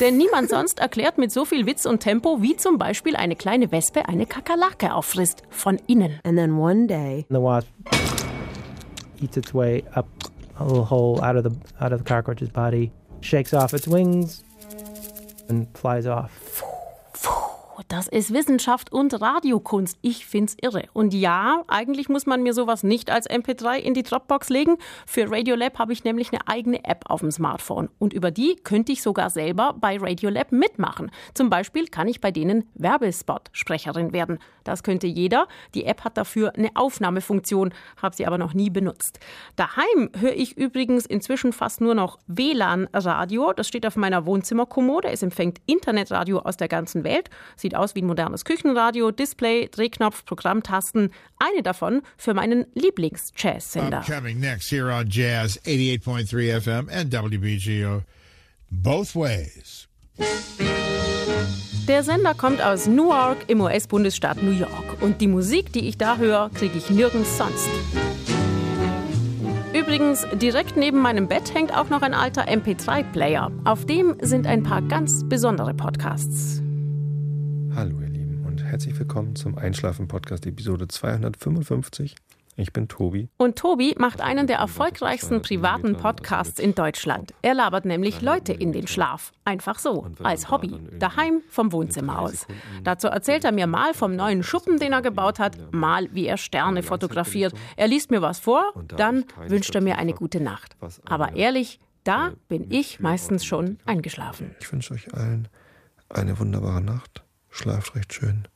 Denn niemand sonst erklärt mit so viel Witz und Tempo, wie zum Beispiel eine kleine Wespe eine Kakerlake auffrisst. Von innen.
And then one day, the wasp eats its way up a little hole out of the out of the cockroach's body, shakes off its wings, and flies off.
Das ist Wissenschaft und Radiokunst. Ich find's irre. Und ja, eigentlich muss man mir sowas nicht als MP3 in die Dropbox legen. Für Radiolab habe ich nämlich eine eigene App auf dem Smartphone. Und über die könnte ich sogar selber bei Radiolab mitmachen. Zum Beispiel kann ich bei denen Werbespot-Sprecherin werden. Das könnte jeder. Die App hat dafür eine Aufnahmefunktion, habe sie aber noch nie benutzt. Daheim höre ich übrigens inzwischen fast nur noch WLAN-Radio. Das steht auf meiner Wohnzimmerkommode. Es empfängt Internetradio aus der ganzen Welt. Sieht aus wie ein modernes Küchenradio, Display, Drehknopf, Programmtasten. Eine davon für meinen Lieblings-Jazz-Sender.
Upcoming next here on Jazz 88.3 FM and WBGO. Both ways.
Der Sender kommt aus Newark im US-Bundesstaat New York. Und die Musik, die ich da höre, kriege ich nirgends sonst. Übrigens, direkt neben meinem Bett hängt auch noch ein alter MP3-Player. Auf dem sind ein paar ganz besondere Podcasts.
Hallo ihr Lieben und herzlich willkommen zum Einschlafen-Podcast Episode 255. Ich bin Tobi.
Und Tobi macht einen der erfolgreichsten privaten Podcasts in Deutschland. Er labert nämlich Leute in den Schlaf. Einfach so, als Hobby. Daheim vom Wohnzimmer aus. Dazu erzählt er mir mal vom neuen Schuppen, den er gebaut hat, mal wie er Sterne fotografiert. Er liest mir was vor, dann wünscht er mir eine gute Nacht. Aber ehrlich, da bin ich meistens schon eingeschlafen.
Ich wünsche euch allen eine wunderbare Nacht. Schlaft recht schön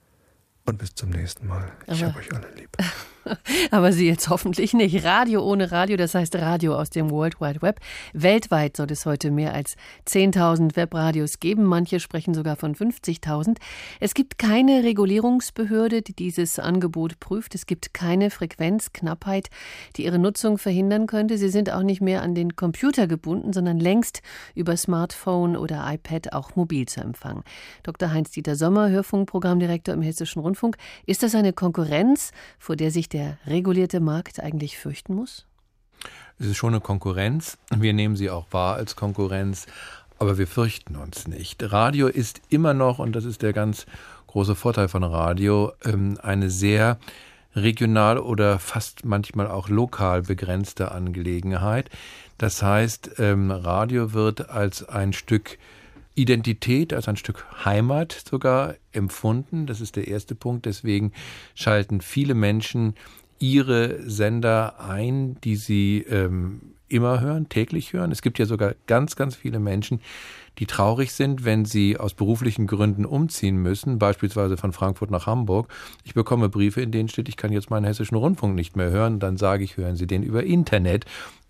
und bis zum nächsten Mal. Ich habe euch alle lieb.
Aber Sie jetzt hoffentlich nicht. Radio ohne Radio, das heißt Radio aus dem World Wide Web. Weltweit soll es heute mehr als 10.000 Webradios geben. Manche sprechen sogar von 50.000. Es gibt keine Regulierungsbehörde, die dieses Angebot prüft. Es gibt keine Frequenzknappheit, die ihre Nutzung verhindern könnte. Sie sind auch nicht mehr an den Computer gebunden, sondern längst über Smartphone oder iPad auch mobil zu empfangen. Dr. Heinz-Dieter Sommer, Hörfunkprogrammdirektor im Hessischen Rundfunk. Ist das eine Konkurrenz, vor der sich der regulierte Markt eigentlich fürchten muss?
Es ist schon eine Konkurrenz. Wir nehmen sie auch wahr als Konkurrenz, aber wir fürchten uns nicht. Radio ist immer noch, und das ist der ganz große Vorteil von Radio, ähm, eine sehr regional oder fast manchmal auch lokal begrenzte Angelegenheit. Das heißt, ähm, Radio wird als ein Stück Identität, als ein Stück Heimat sogar empfunden. Das ist der erste Punkt. Deswegen schalten viele Menschen ihre Sender ein, die sie ähm, immer hören, täglich hören. Es gibt ja sogar ganz, ganz viele Menschen, die traurig sind, wenn sie aus beruflichen Gründen umziehen müssen, beispielsweise von Frankfurt nach Hamburg. Ich bekomme Briefe, in denen steht, ich kann jetzt meinen hessischen Rundfunk nicht mehr hören. Dann sage ich, hören Sie den über Internet.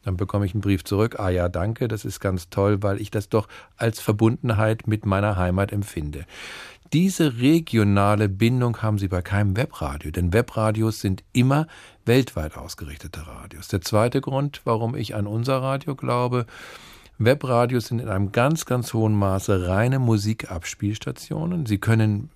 Dann bekomme ich einen Brief zurück, ah ja, danke, das ist ganz toll, weil ich das doch als Verbundenheit mit meiner Heimat empfinde. Diese regionale Bindung haben Sie bei keinem Webradio, denn Webradios sind immer weltweit ausgerichtete Radios. Der zweite Grund, warum ich an unser Radio glaube, Webradios sind in einem ganz, ganz hohen Maße reine Musikabspielstationen. Sie können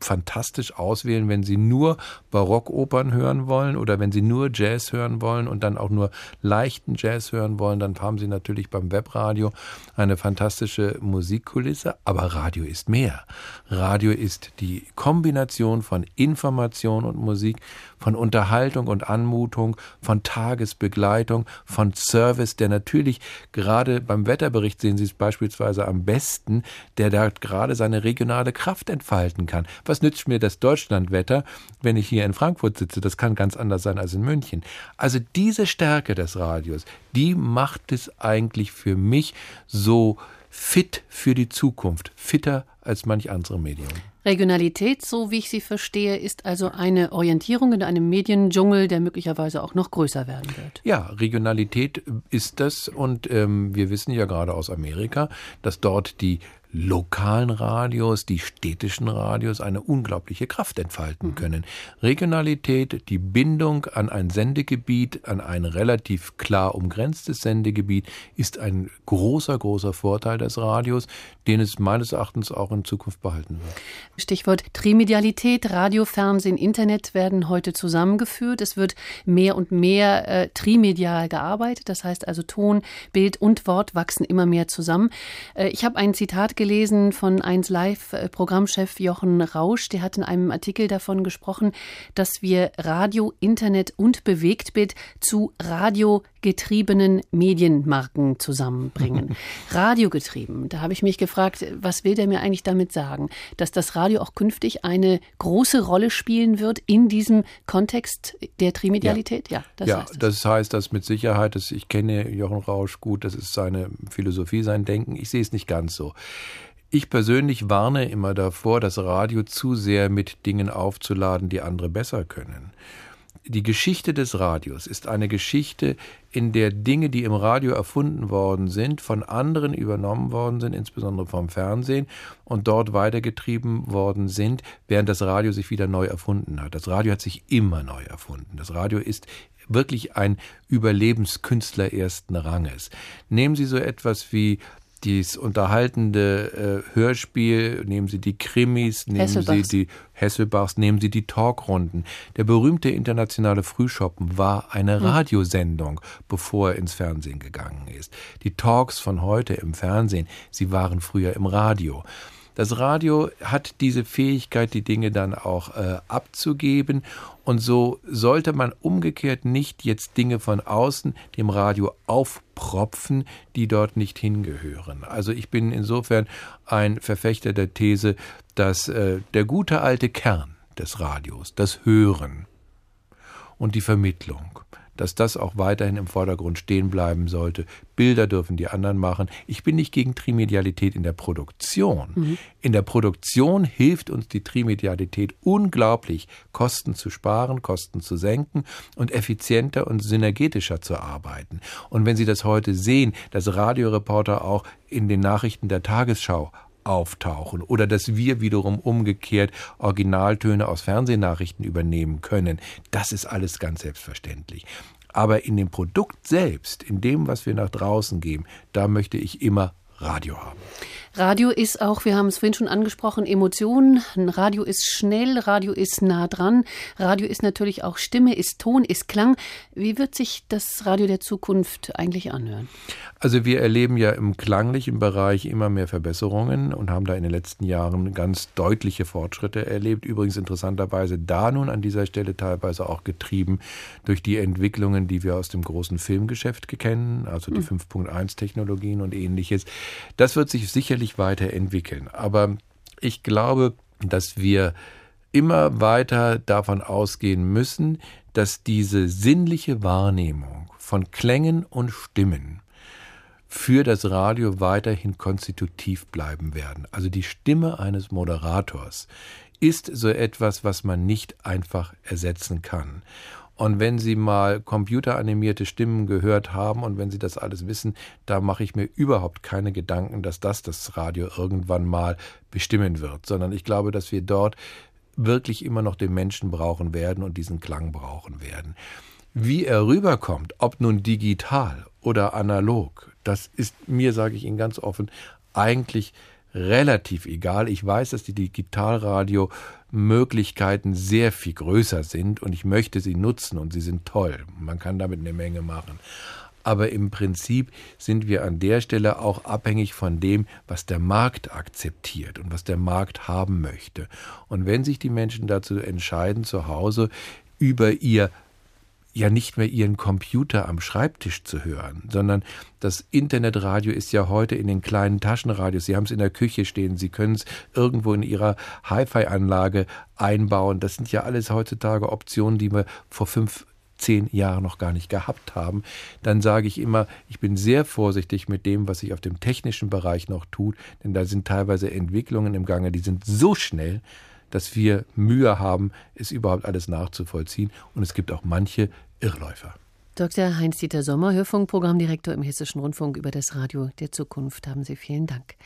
fantastisch auswählen, wenn Sie nur Barockopern hören wollen oder wenn Sie nur Jazz hören wollen und dann auch nur leichten Jazz hören wollen, dann haben Sie natürlich beim Webradio eine fantastische Musikkulisse. Aber Radio ist mehr. Radio ist die Kombination von Information und Musik, von Unterhaltung und Anmutung, von Tagesbegleitung, von Service, der natürlich gerade beim Wetterbericht sehen Sie es beispielsweise am besten, der da gerade seine regionale Kraft entfalten kann was nützt mir das Deutschlandwetter, wenn ich hier in Frankfurt sitze? Das kann ganz anders sein als in München. Also diese Stärke des Radios, die macht es eigentlich für mich so fit für die Zukunft, fitter als manch andere Medium.
Regionalität, so wie ich sie verstehe, ist also eine Orientierung in einem Mediendschungel, der möglicherweise auch noch größer werden wird.
Ja, Regionalität ist das und ähm, wir wissen ja gerade aus Amerika, dass dort die lokalen Radios, die städtischen Radios eine unglaubliche Kraft entfalten mhm. können. Regionalität, die Bindung an ein Sendegebiet, an ein relativ klar umgrenztes Sendegebiet, ist ein großer, großer Vorteil des Radios, den es meines Erachtens auch in Zukunft behalten wird.
Stichwort Trimedialität, Radio, Fernsehen, Internet werden heute zusammengeführt. Es wird mehr und mehr äh, trimedial gearbeitet. Das heißt also Ton, Bild und Wort wachsen immer mehr zusammen. Äh, ich habe ein Zitat gelesen von 1 Live Programmchef Jochen Rausch. Der hat in einem Artikel davon gesprochen, dass wir Radio, Internet und Bewegtbild zu radiogetriebenen Medienmarken zusammenbringen. Radiogetrieben. Da habe ich mich gefragt, was will der mir eigentlich damit sagen? Dass das Radio auch künftig eine große Rolle spielen wird in diesem Kontext der Trimedialität?
Ja, ja das, ja, heißt das heißt das mit Sicherheit. Dass ich kenne Jochen Rausch gut, das ist seine Philosophie, sein Denken. Ich sehe es nicht ganz so. Ich persönlich warne immer davor, das Radio zu sehr mit Dingen aufzuladen, die andere besser können. Die Geschichte des Radios ist eine Geschichte, in der Dinge, die im Radio erfunden worden sind, von anderen übernommen worden sind, insbesondere vom Fernsehen, und dort weitergetrieben worden sind, während das Radio sich wieder neu erfunden hat. Das Radio hat sich immer neu erfunden. Das Radio ist wirklich ein Überlebenskünstler ersten Ranges. Nehmen Sie so etwas wie dieses unterhaltende äh, Hörspiel, nehmen Sie die Krimis, nehmen Sie die Hesselbachs, nehmen Sie die Talkrunden. Der berühmte internationale Frühschoppen war eine hm. Radiosendung, bevor er ins Fernsehen gegangen ist. Die Talks von heute im Fernsehen, sie waren früher im Radio. Das Radio hat diese Fähigkeit, die Dinge dann auch äh, abzugeben. Und so sollte man umgekehrt nicht jetzt Dinge von außen dem Radio aufpropfen, die dort nicht hingehören. Also ich bin insofern ein Verfechter der These, dass äh, der gute alte Kern des Radios, das Hören und die Vermittlung, dass das auch weiterhin im Vordergrund stehen bleiben sollte. Bilder dürfen die anderen machen. Ich bin nicht gegen Trimedialität in der Produktion. Mhm. In der Produktion hilft uns die Trimedialität unglaublich, Kosten zu sparen, Kosten zu senken und effizienter und synergetischer zu arbeiten. Und wenn Sie das heute sehen, dass Radioreporter auch in den Nachrichten der Tagesschau auftauchen oder dass wir wiederum umgekehrt Originaltöne aus Fernsehnachrichten übernehmen können. Das ist alles ganz selbstverständlich. Aber in dem Produkt selbst, in dem, was wir nach draußen geben, da möchte ich immer Radio haben.
Radio ist auch, wir haben es vorhin schon angesprochen, Emotionen. Radio ist schnell, Radio ist nah dran. Radio ist natürlich auch Stimme, ist Ton, ist Klang. Wie wird sich das Radio der Zukunft eigentlich anhören?
Also wir erleben ja im klanglichen Bereich immer mehr Verbesserungen und haben da in den letzten Jahren ganz deutliche Fortschritte erlebt. Übrigens interessanterweise da nun an dieser Stelle teilweise auch getrieben durch die Entwicklungen, die wir aus dem großen Filmgeschäft kennen, also die mhm. 5.1 Technologien und ähnliches. Das wird sich sicherlich weiterentwickeln. Aber ich glaube, dass wir immer weiter davon ausgehen müssen, dass diese sinnliche Wahrnehmung von Klängen und Stimmen für das Radio weiterhin konstitutiv bleiben werden. Also die Stimme eines Moderators ist so etwas, was man nicht einfach ersetzen kann. Und wenn Sie mal computeranimierte Stimmen gehört haben und wenn Sie das alles wissen, da mache ich mir überhaupt keine Gedanken, dass das das Radio irgendwann mal bestimmen wird, sondern ich glaube, dass wir dort wirklich immer noch den Menschen brauchen werden und diesen Klang brauchen werden. Wie er rüberkommt, ob nun digital oder analog, das ist mir, sage ich Ihnen ganz offen, eigentlich relativ egal. Ich weiß, dass die Digitalradio-Möglichkeiten sehr viel größer sind und ich möchte sie nutzen und sie sind toll. Man kann damit eine Menge machen. Aber im Prinzip sind wir an der Stelle auch abhängig von dem, was der Markt akzeptiert und was der Markt haben möchte. Und wenn sich die Menschen dazu entscheiden, zu Hause über ihr ja nicht mehr ihren Computer am Schreibtisch zu hören, sondern das Internetradio ist ja heute in den kleinen Taschenradios. Sie haben es in der Küche stehen, Sie können es irgendwo in Ihrer Hi-Fi-Anlage einbauen. Das sind ja alles heutzutage Optionen, die wir vor fünf zehn Jahren noch gar nicht gehabt haben, dann sage ich immer, ich bin sehr vorsichtig mit dem, was sich auf dem technischen Bereich noch tut, denn da sind teilweise Entwicklungen im Gange, die sind so schnell, dass wir Mühe haben, es überhaupt alles nachzuvollziehen. Und es gibt auch manche Irrläufer.
Dr. Heinz-Dieter Sommer, Hörfunkprogrammdirektor im Hessischen Rundfunk über das Radio der Zukunft. Haben Sie vielen Dank.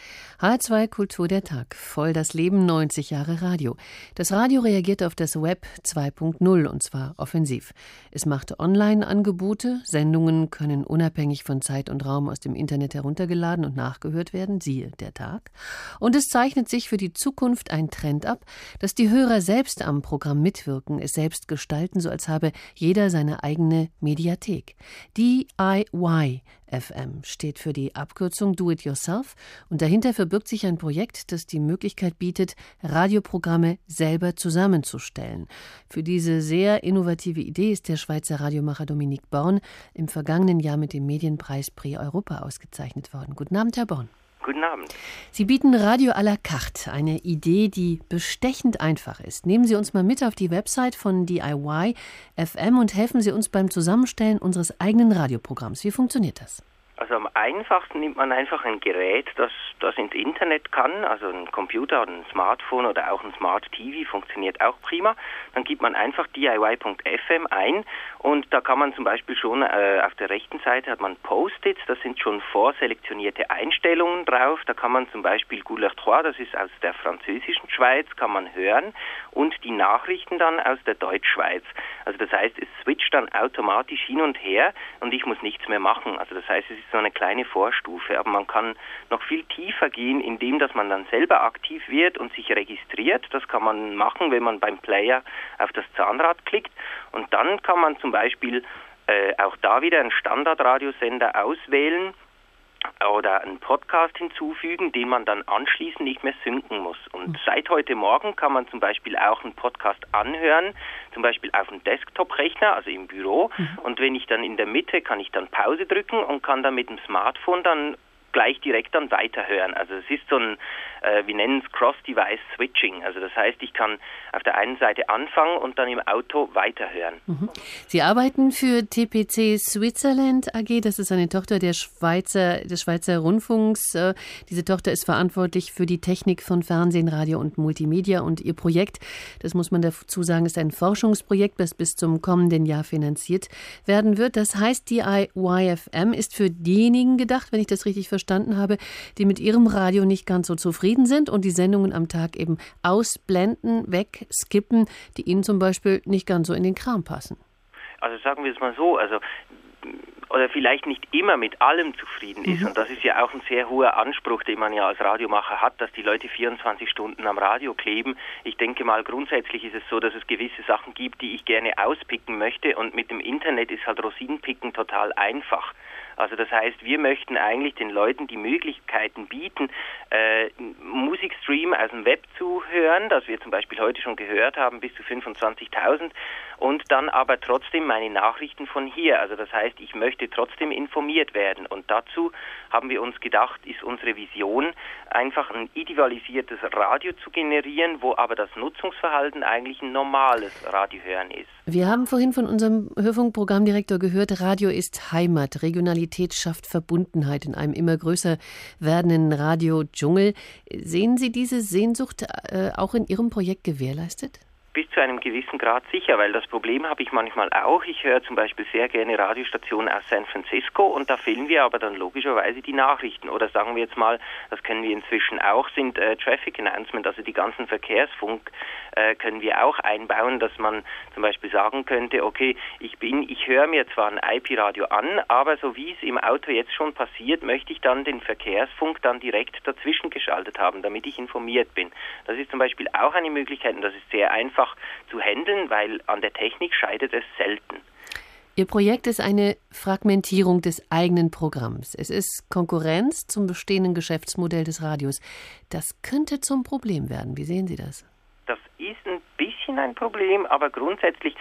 H2 Kultur der Tag. Voll das Leben 90 Jahre Radio. Das Radio reagiert auf das Web 2.0 und zwar offensiv. Es macht Online-Angebote. Sendungen können unabhängig von Zeit und Raum aus dem Internet heruntergeladen und nachgehört werden. Siehe der Tag. Und es zeichnet sich für die Zukunft ein Trend ab, dass die Hörer selbst am Programm mitwirken, es selbst gestalten, so als habe jeder seine eigene Mediathek. Mediathek. DIY FM steht für die Abkürzung Do It Yourself und dahinter verbirgt sich ein Projekt, das die Möglichkeit bietet, Radioprogramme selber zusammenzustellen. Für diese sehr innovative Idee ist der Schweizer Radiomacher Dominik Born im vergangenen Jahr mit dem Medienpreis Prix Europa ausgezeichnet worden. Guten Abend, Herr Born.
Guten Abend.
Sie bieten Radio à la carte, eine Idee, die bestechend einfach ist. Nehmen Sie uns mal mit auf die Website von DIY FM und helfen Sie uns beim Zusammenstellen unseres eigenen Radioprogramms. Wie funktioniert das?
Also am einfachsten nimmt man einfach ein Gerät, das, das ins Internet kann, also ein Computer oder ein Smartphone oder auch ein Smart TV funktioniert auch prima. Dann gibt man einfach diy.fm ein und da kann man zum Beispiel schon äh, auf der rechten Seite hat man Post-its, das sind schon vorselektionierte Einstellungen drauf. Da kann man zum Beispiel Gouleur 3, das ist aus der französischen Schweiz, kann man hören und die Nachrichten dann aus der Deutschschweiz. Also das heißt, es switcht dann automatisch hin und her und ich muss nichts mehr machen. Also das heißt, es ist so eine kleine Vorstufe, aber man kann noch viel tiefer gehen, indem dass man dann selber aktiv wird und sich registriert. Das kann man machen, wenn man beim Player auf das Zahnrad klickt und dann kann man zum Beispiel äh, auch da wieder einen Standardradiosender auswählen oder einen Podcast hinzufügen, den man dann anschließend nicht mehr synken muss. Und mhm. seit heute Morgen kann man zum Beispiel auch einen Podcast anhören, zum Beispiel auf dem Desktop-Rechner, also im Büro. Mhm. Und wenn ich dann in der Mitte, kann ich dann Pause drücken und kann dann mit dem Smartphone dann gleich direkt dann weiterhören. Also es ist so ein äh, wir nennen es Cross-Device-Switching. Also das heißt, ich kann auf der einen Seite anfangen und dann im Auto weiterhören.
Mhm. Sie arbeiten für TPC Switzerland AG. Das ist eine Tochter der Schweizer, des Schweizer Rundfunks. Äh, diese Tochter ist verantwortlich für die Technik von Fernsehen, Radio und Multimedia. Und ihr Projekt, das muss man dazu sagen, ist ein Forschungsprojekt, das bis zum kommenden Jahr finanziert werden wird. Das heißt, die IYFM ist für diejenigen gedacht, wenn ich das richtig verstanden habe, die mit ihrem Radio nicht ganz so zufrieden sind und die Sendungen am Tag eben ausblenden, wegskippen, die ihnen zum Beispiel nicht ganz so in den Kram passen.
Also sagen wir es mal so, also oder vielleicht nicht immer mit allem zufrieden ist. Mhm. Und das ist ja auch ein sehr hoher Anspruch, den man ja als Radiomacher hat, dass die Leute 24 Stunden am Radio kleben. Ich denke mal, grundsätzlich ist es so, dass es gewisse Sachen gibt, die ich gerne auspicken möchte. Und mit dem Internet ist halt Rosinenpicken total einfach. Also das heißt, wir möchten eigentlich den Leuten die Möglichkeiten bieten, äh, Musikstream aus dem Web zu hören, das wir zum Beispiel heute schon gehört haben, bis zu 25.000 und dann aber trotzdem meine Nachrichten von hier. Also das heißt, ich möchte trotzdem informiert werden und dazu haben wir uns gedacht, ist unsere Vision einfach ein idealisiertes Radio zu generieren, wo aber das Nutzungsverhalten eigentlich ein normales Radiohören ist.
Wir haben vorhin von unserem Hörfunkprogrammdirektor gehört, Radio ist Heimat, Regionalität schafft Verbundenheit in einem immer größer werdenden Radio-Dschungel. Sehen Sie diese Sehnsucht äh, auch in Ihrem Projekt gewährleistet?
Bis zu einem gewissen Grad sicher, weil das Problem habe ich manchmal auch. Ich höre zum Beispiel sehr gerne Radiostationen aus San Francisco und da fehlen wir aber dann logischerweise die Nachrichten. Oder sagen wir jetzt mal, das können wir inzwischen auch, sind äh, Traffic Announcement, also die ganzen Verkehrsfunk äh, können wir auch einbauen, dass man zum Beispiel sagen könnte, okay, ich bin, ich höre mir zwar ein IP-Radio an, aber so wie es im Auto jetzt schon passiert, möchte ich dann den Verkehrsfunk dann direkt dazwischen geschaltet haben, damit ich informiert bin. Das ist zum Beispiel auch eine Möglichkeit und das ist sehr einfach zu handeln, weil an der Technik scheidet es selten.
Ihr Projekt ist eine Fragmentierung des eigenen Programms. Es ist Konkurrenz zum bestehenden Geschäftsmodell des Radios. Das könnte zum Problem werden. Wie sehen Sie das?
Das ist ein bisschen ein Problem, aber grundsätzlich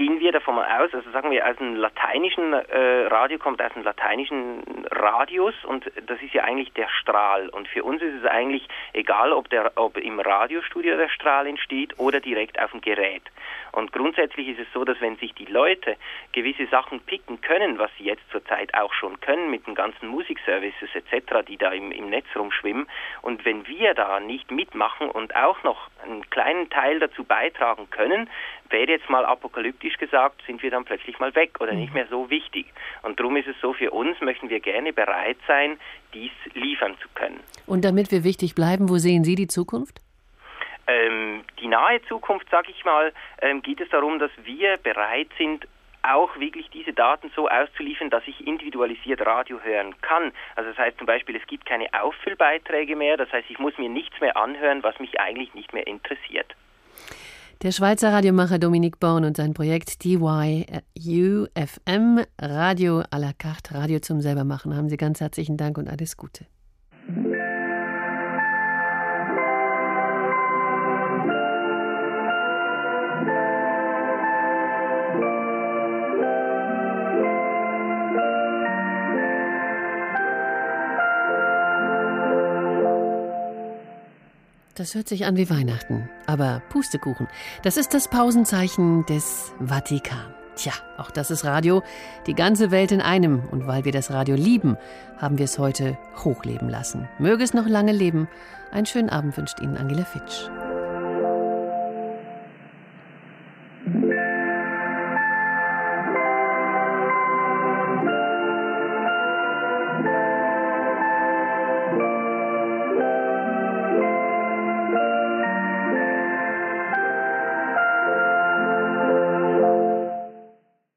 gehen wir davon aus, also sagen wir, aus dem lateinischen äh, Radio kommt aus dem lateinischen Radius und das ist ja eigentlich der Strahl. Und für uns ist es eigentlich egal, ob, der, ob im Radiostudio der Strahl entsteht oder direkt auf dem Gerät. Und grundsätzlich ist es so, dass wenn sich die Leute gewisse Sachen picken können, was sie jetzt zurzeit auch schon können mit den ganzen Musikservices etc., die da im, im Netz rumschwimmen, und wenn wir da nicht mitmachen und auch noch einen kleinen Teil dazu beitragen können, wäre jetzt mal apokalyptisch gesagt, sind wir dann plötzlich mal weg oder nicht mehr so wichtig. Und darum ist es so, für uns möchten wir gerne bereit sein, dies liefern zu können.
Und damit wir wichtig bleiben, wo sehen Sie die Zukunft?
Ähm, die nahe Zukunft, sage ich mal, ähm, geht es darum, dass wir bereit sind, auch wirklich diese Daten so auszuliefern, dass ich individualisiert Radio hören kann. Also das heißt zum Beispiel, es gibt keine Auffüllbeiträge mehr, das heißt, ich muss mir nichts mehr anhören, was mich eigentlich nicht mehr interessiert.
Der Schweizer Radiomacher Dominik Born und sein Projekt DYUFM Radio à la carte, Radio zum selbermachen, haben Sie ganz herzlichen Dank und alles Gute. Das hört sich an wie Weihnachten. Aber Pustekuchen, das ist das Pausenzeichen des Vatikan. Tja, auch das ist Radio. Die ganze Welt in einem. Und weil wir das Radio lieben, haben wir es heute hochleben lassen. Möge es noch lange leben. Einen schönen Abend wünscht Ihnen Angela Fitsch.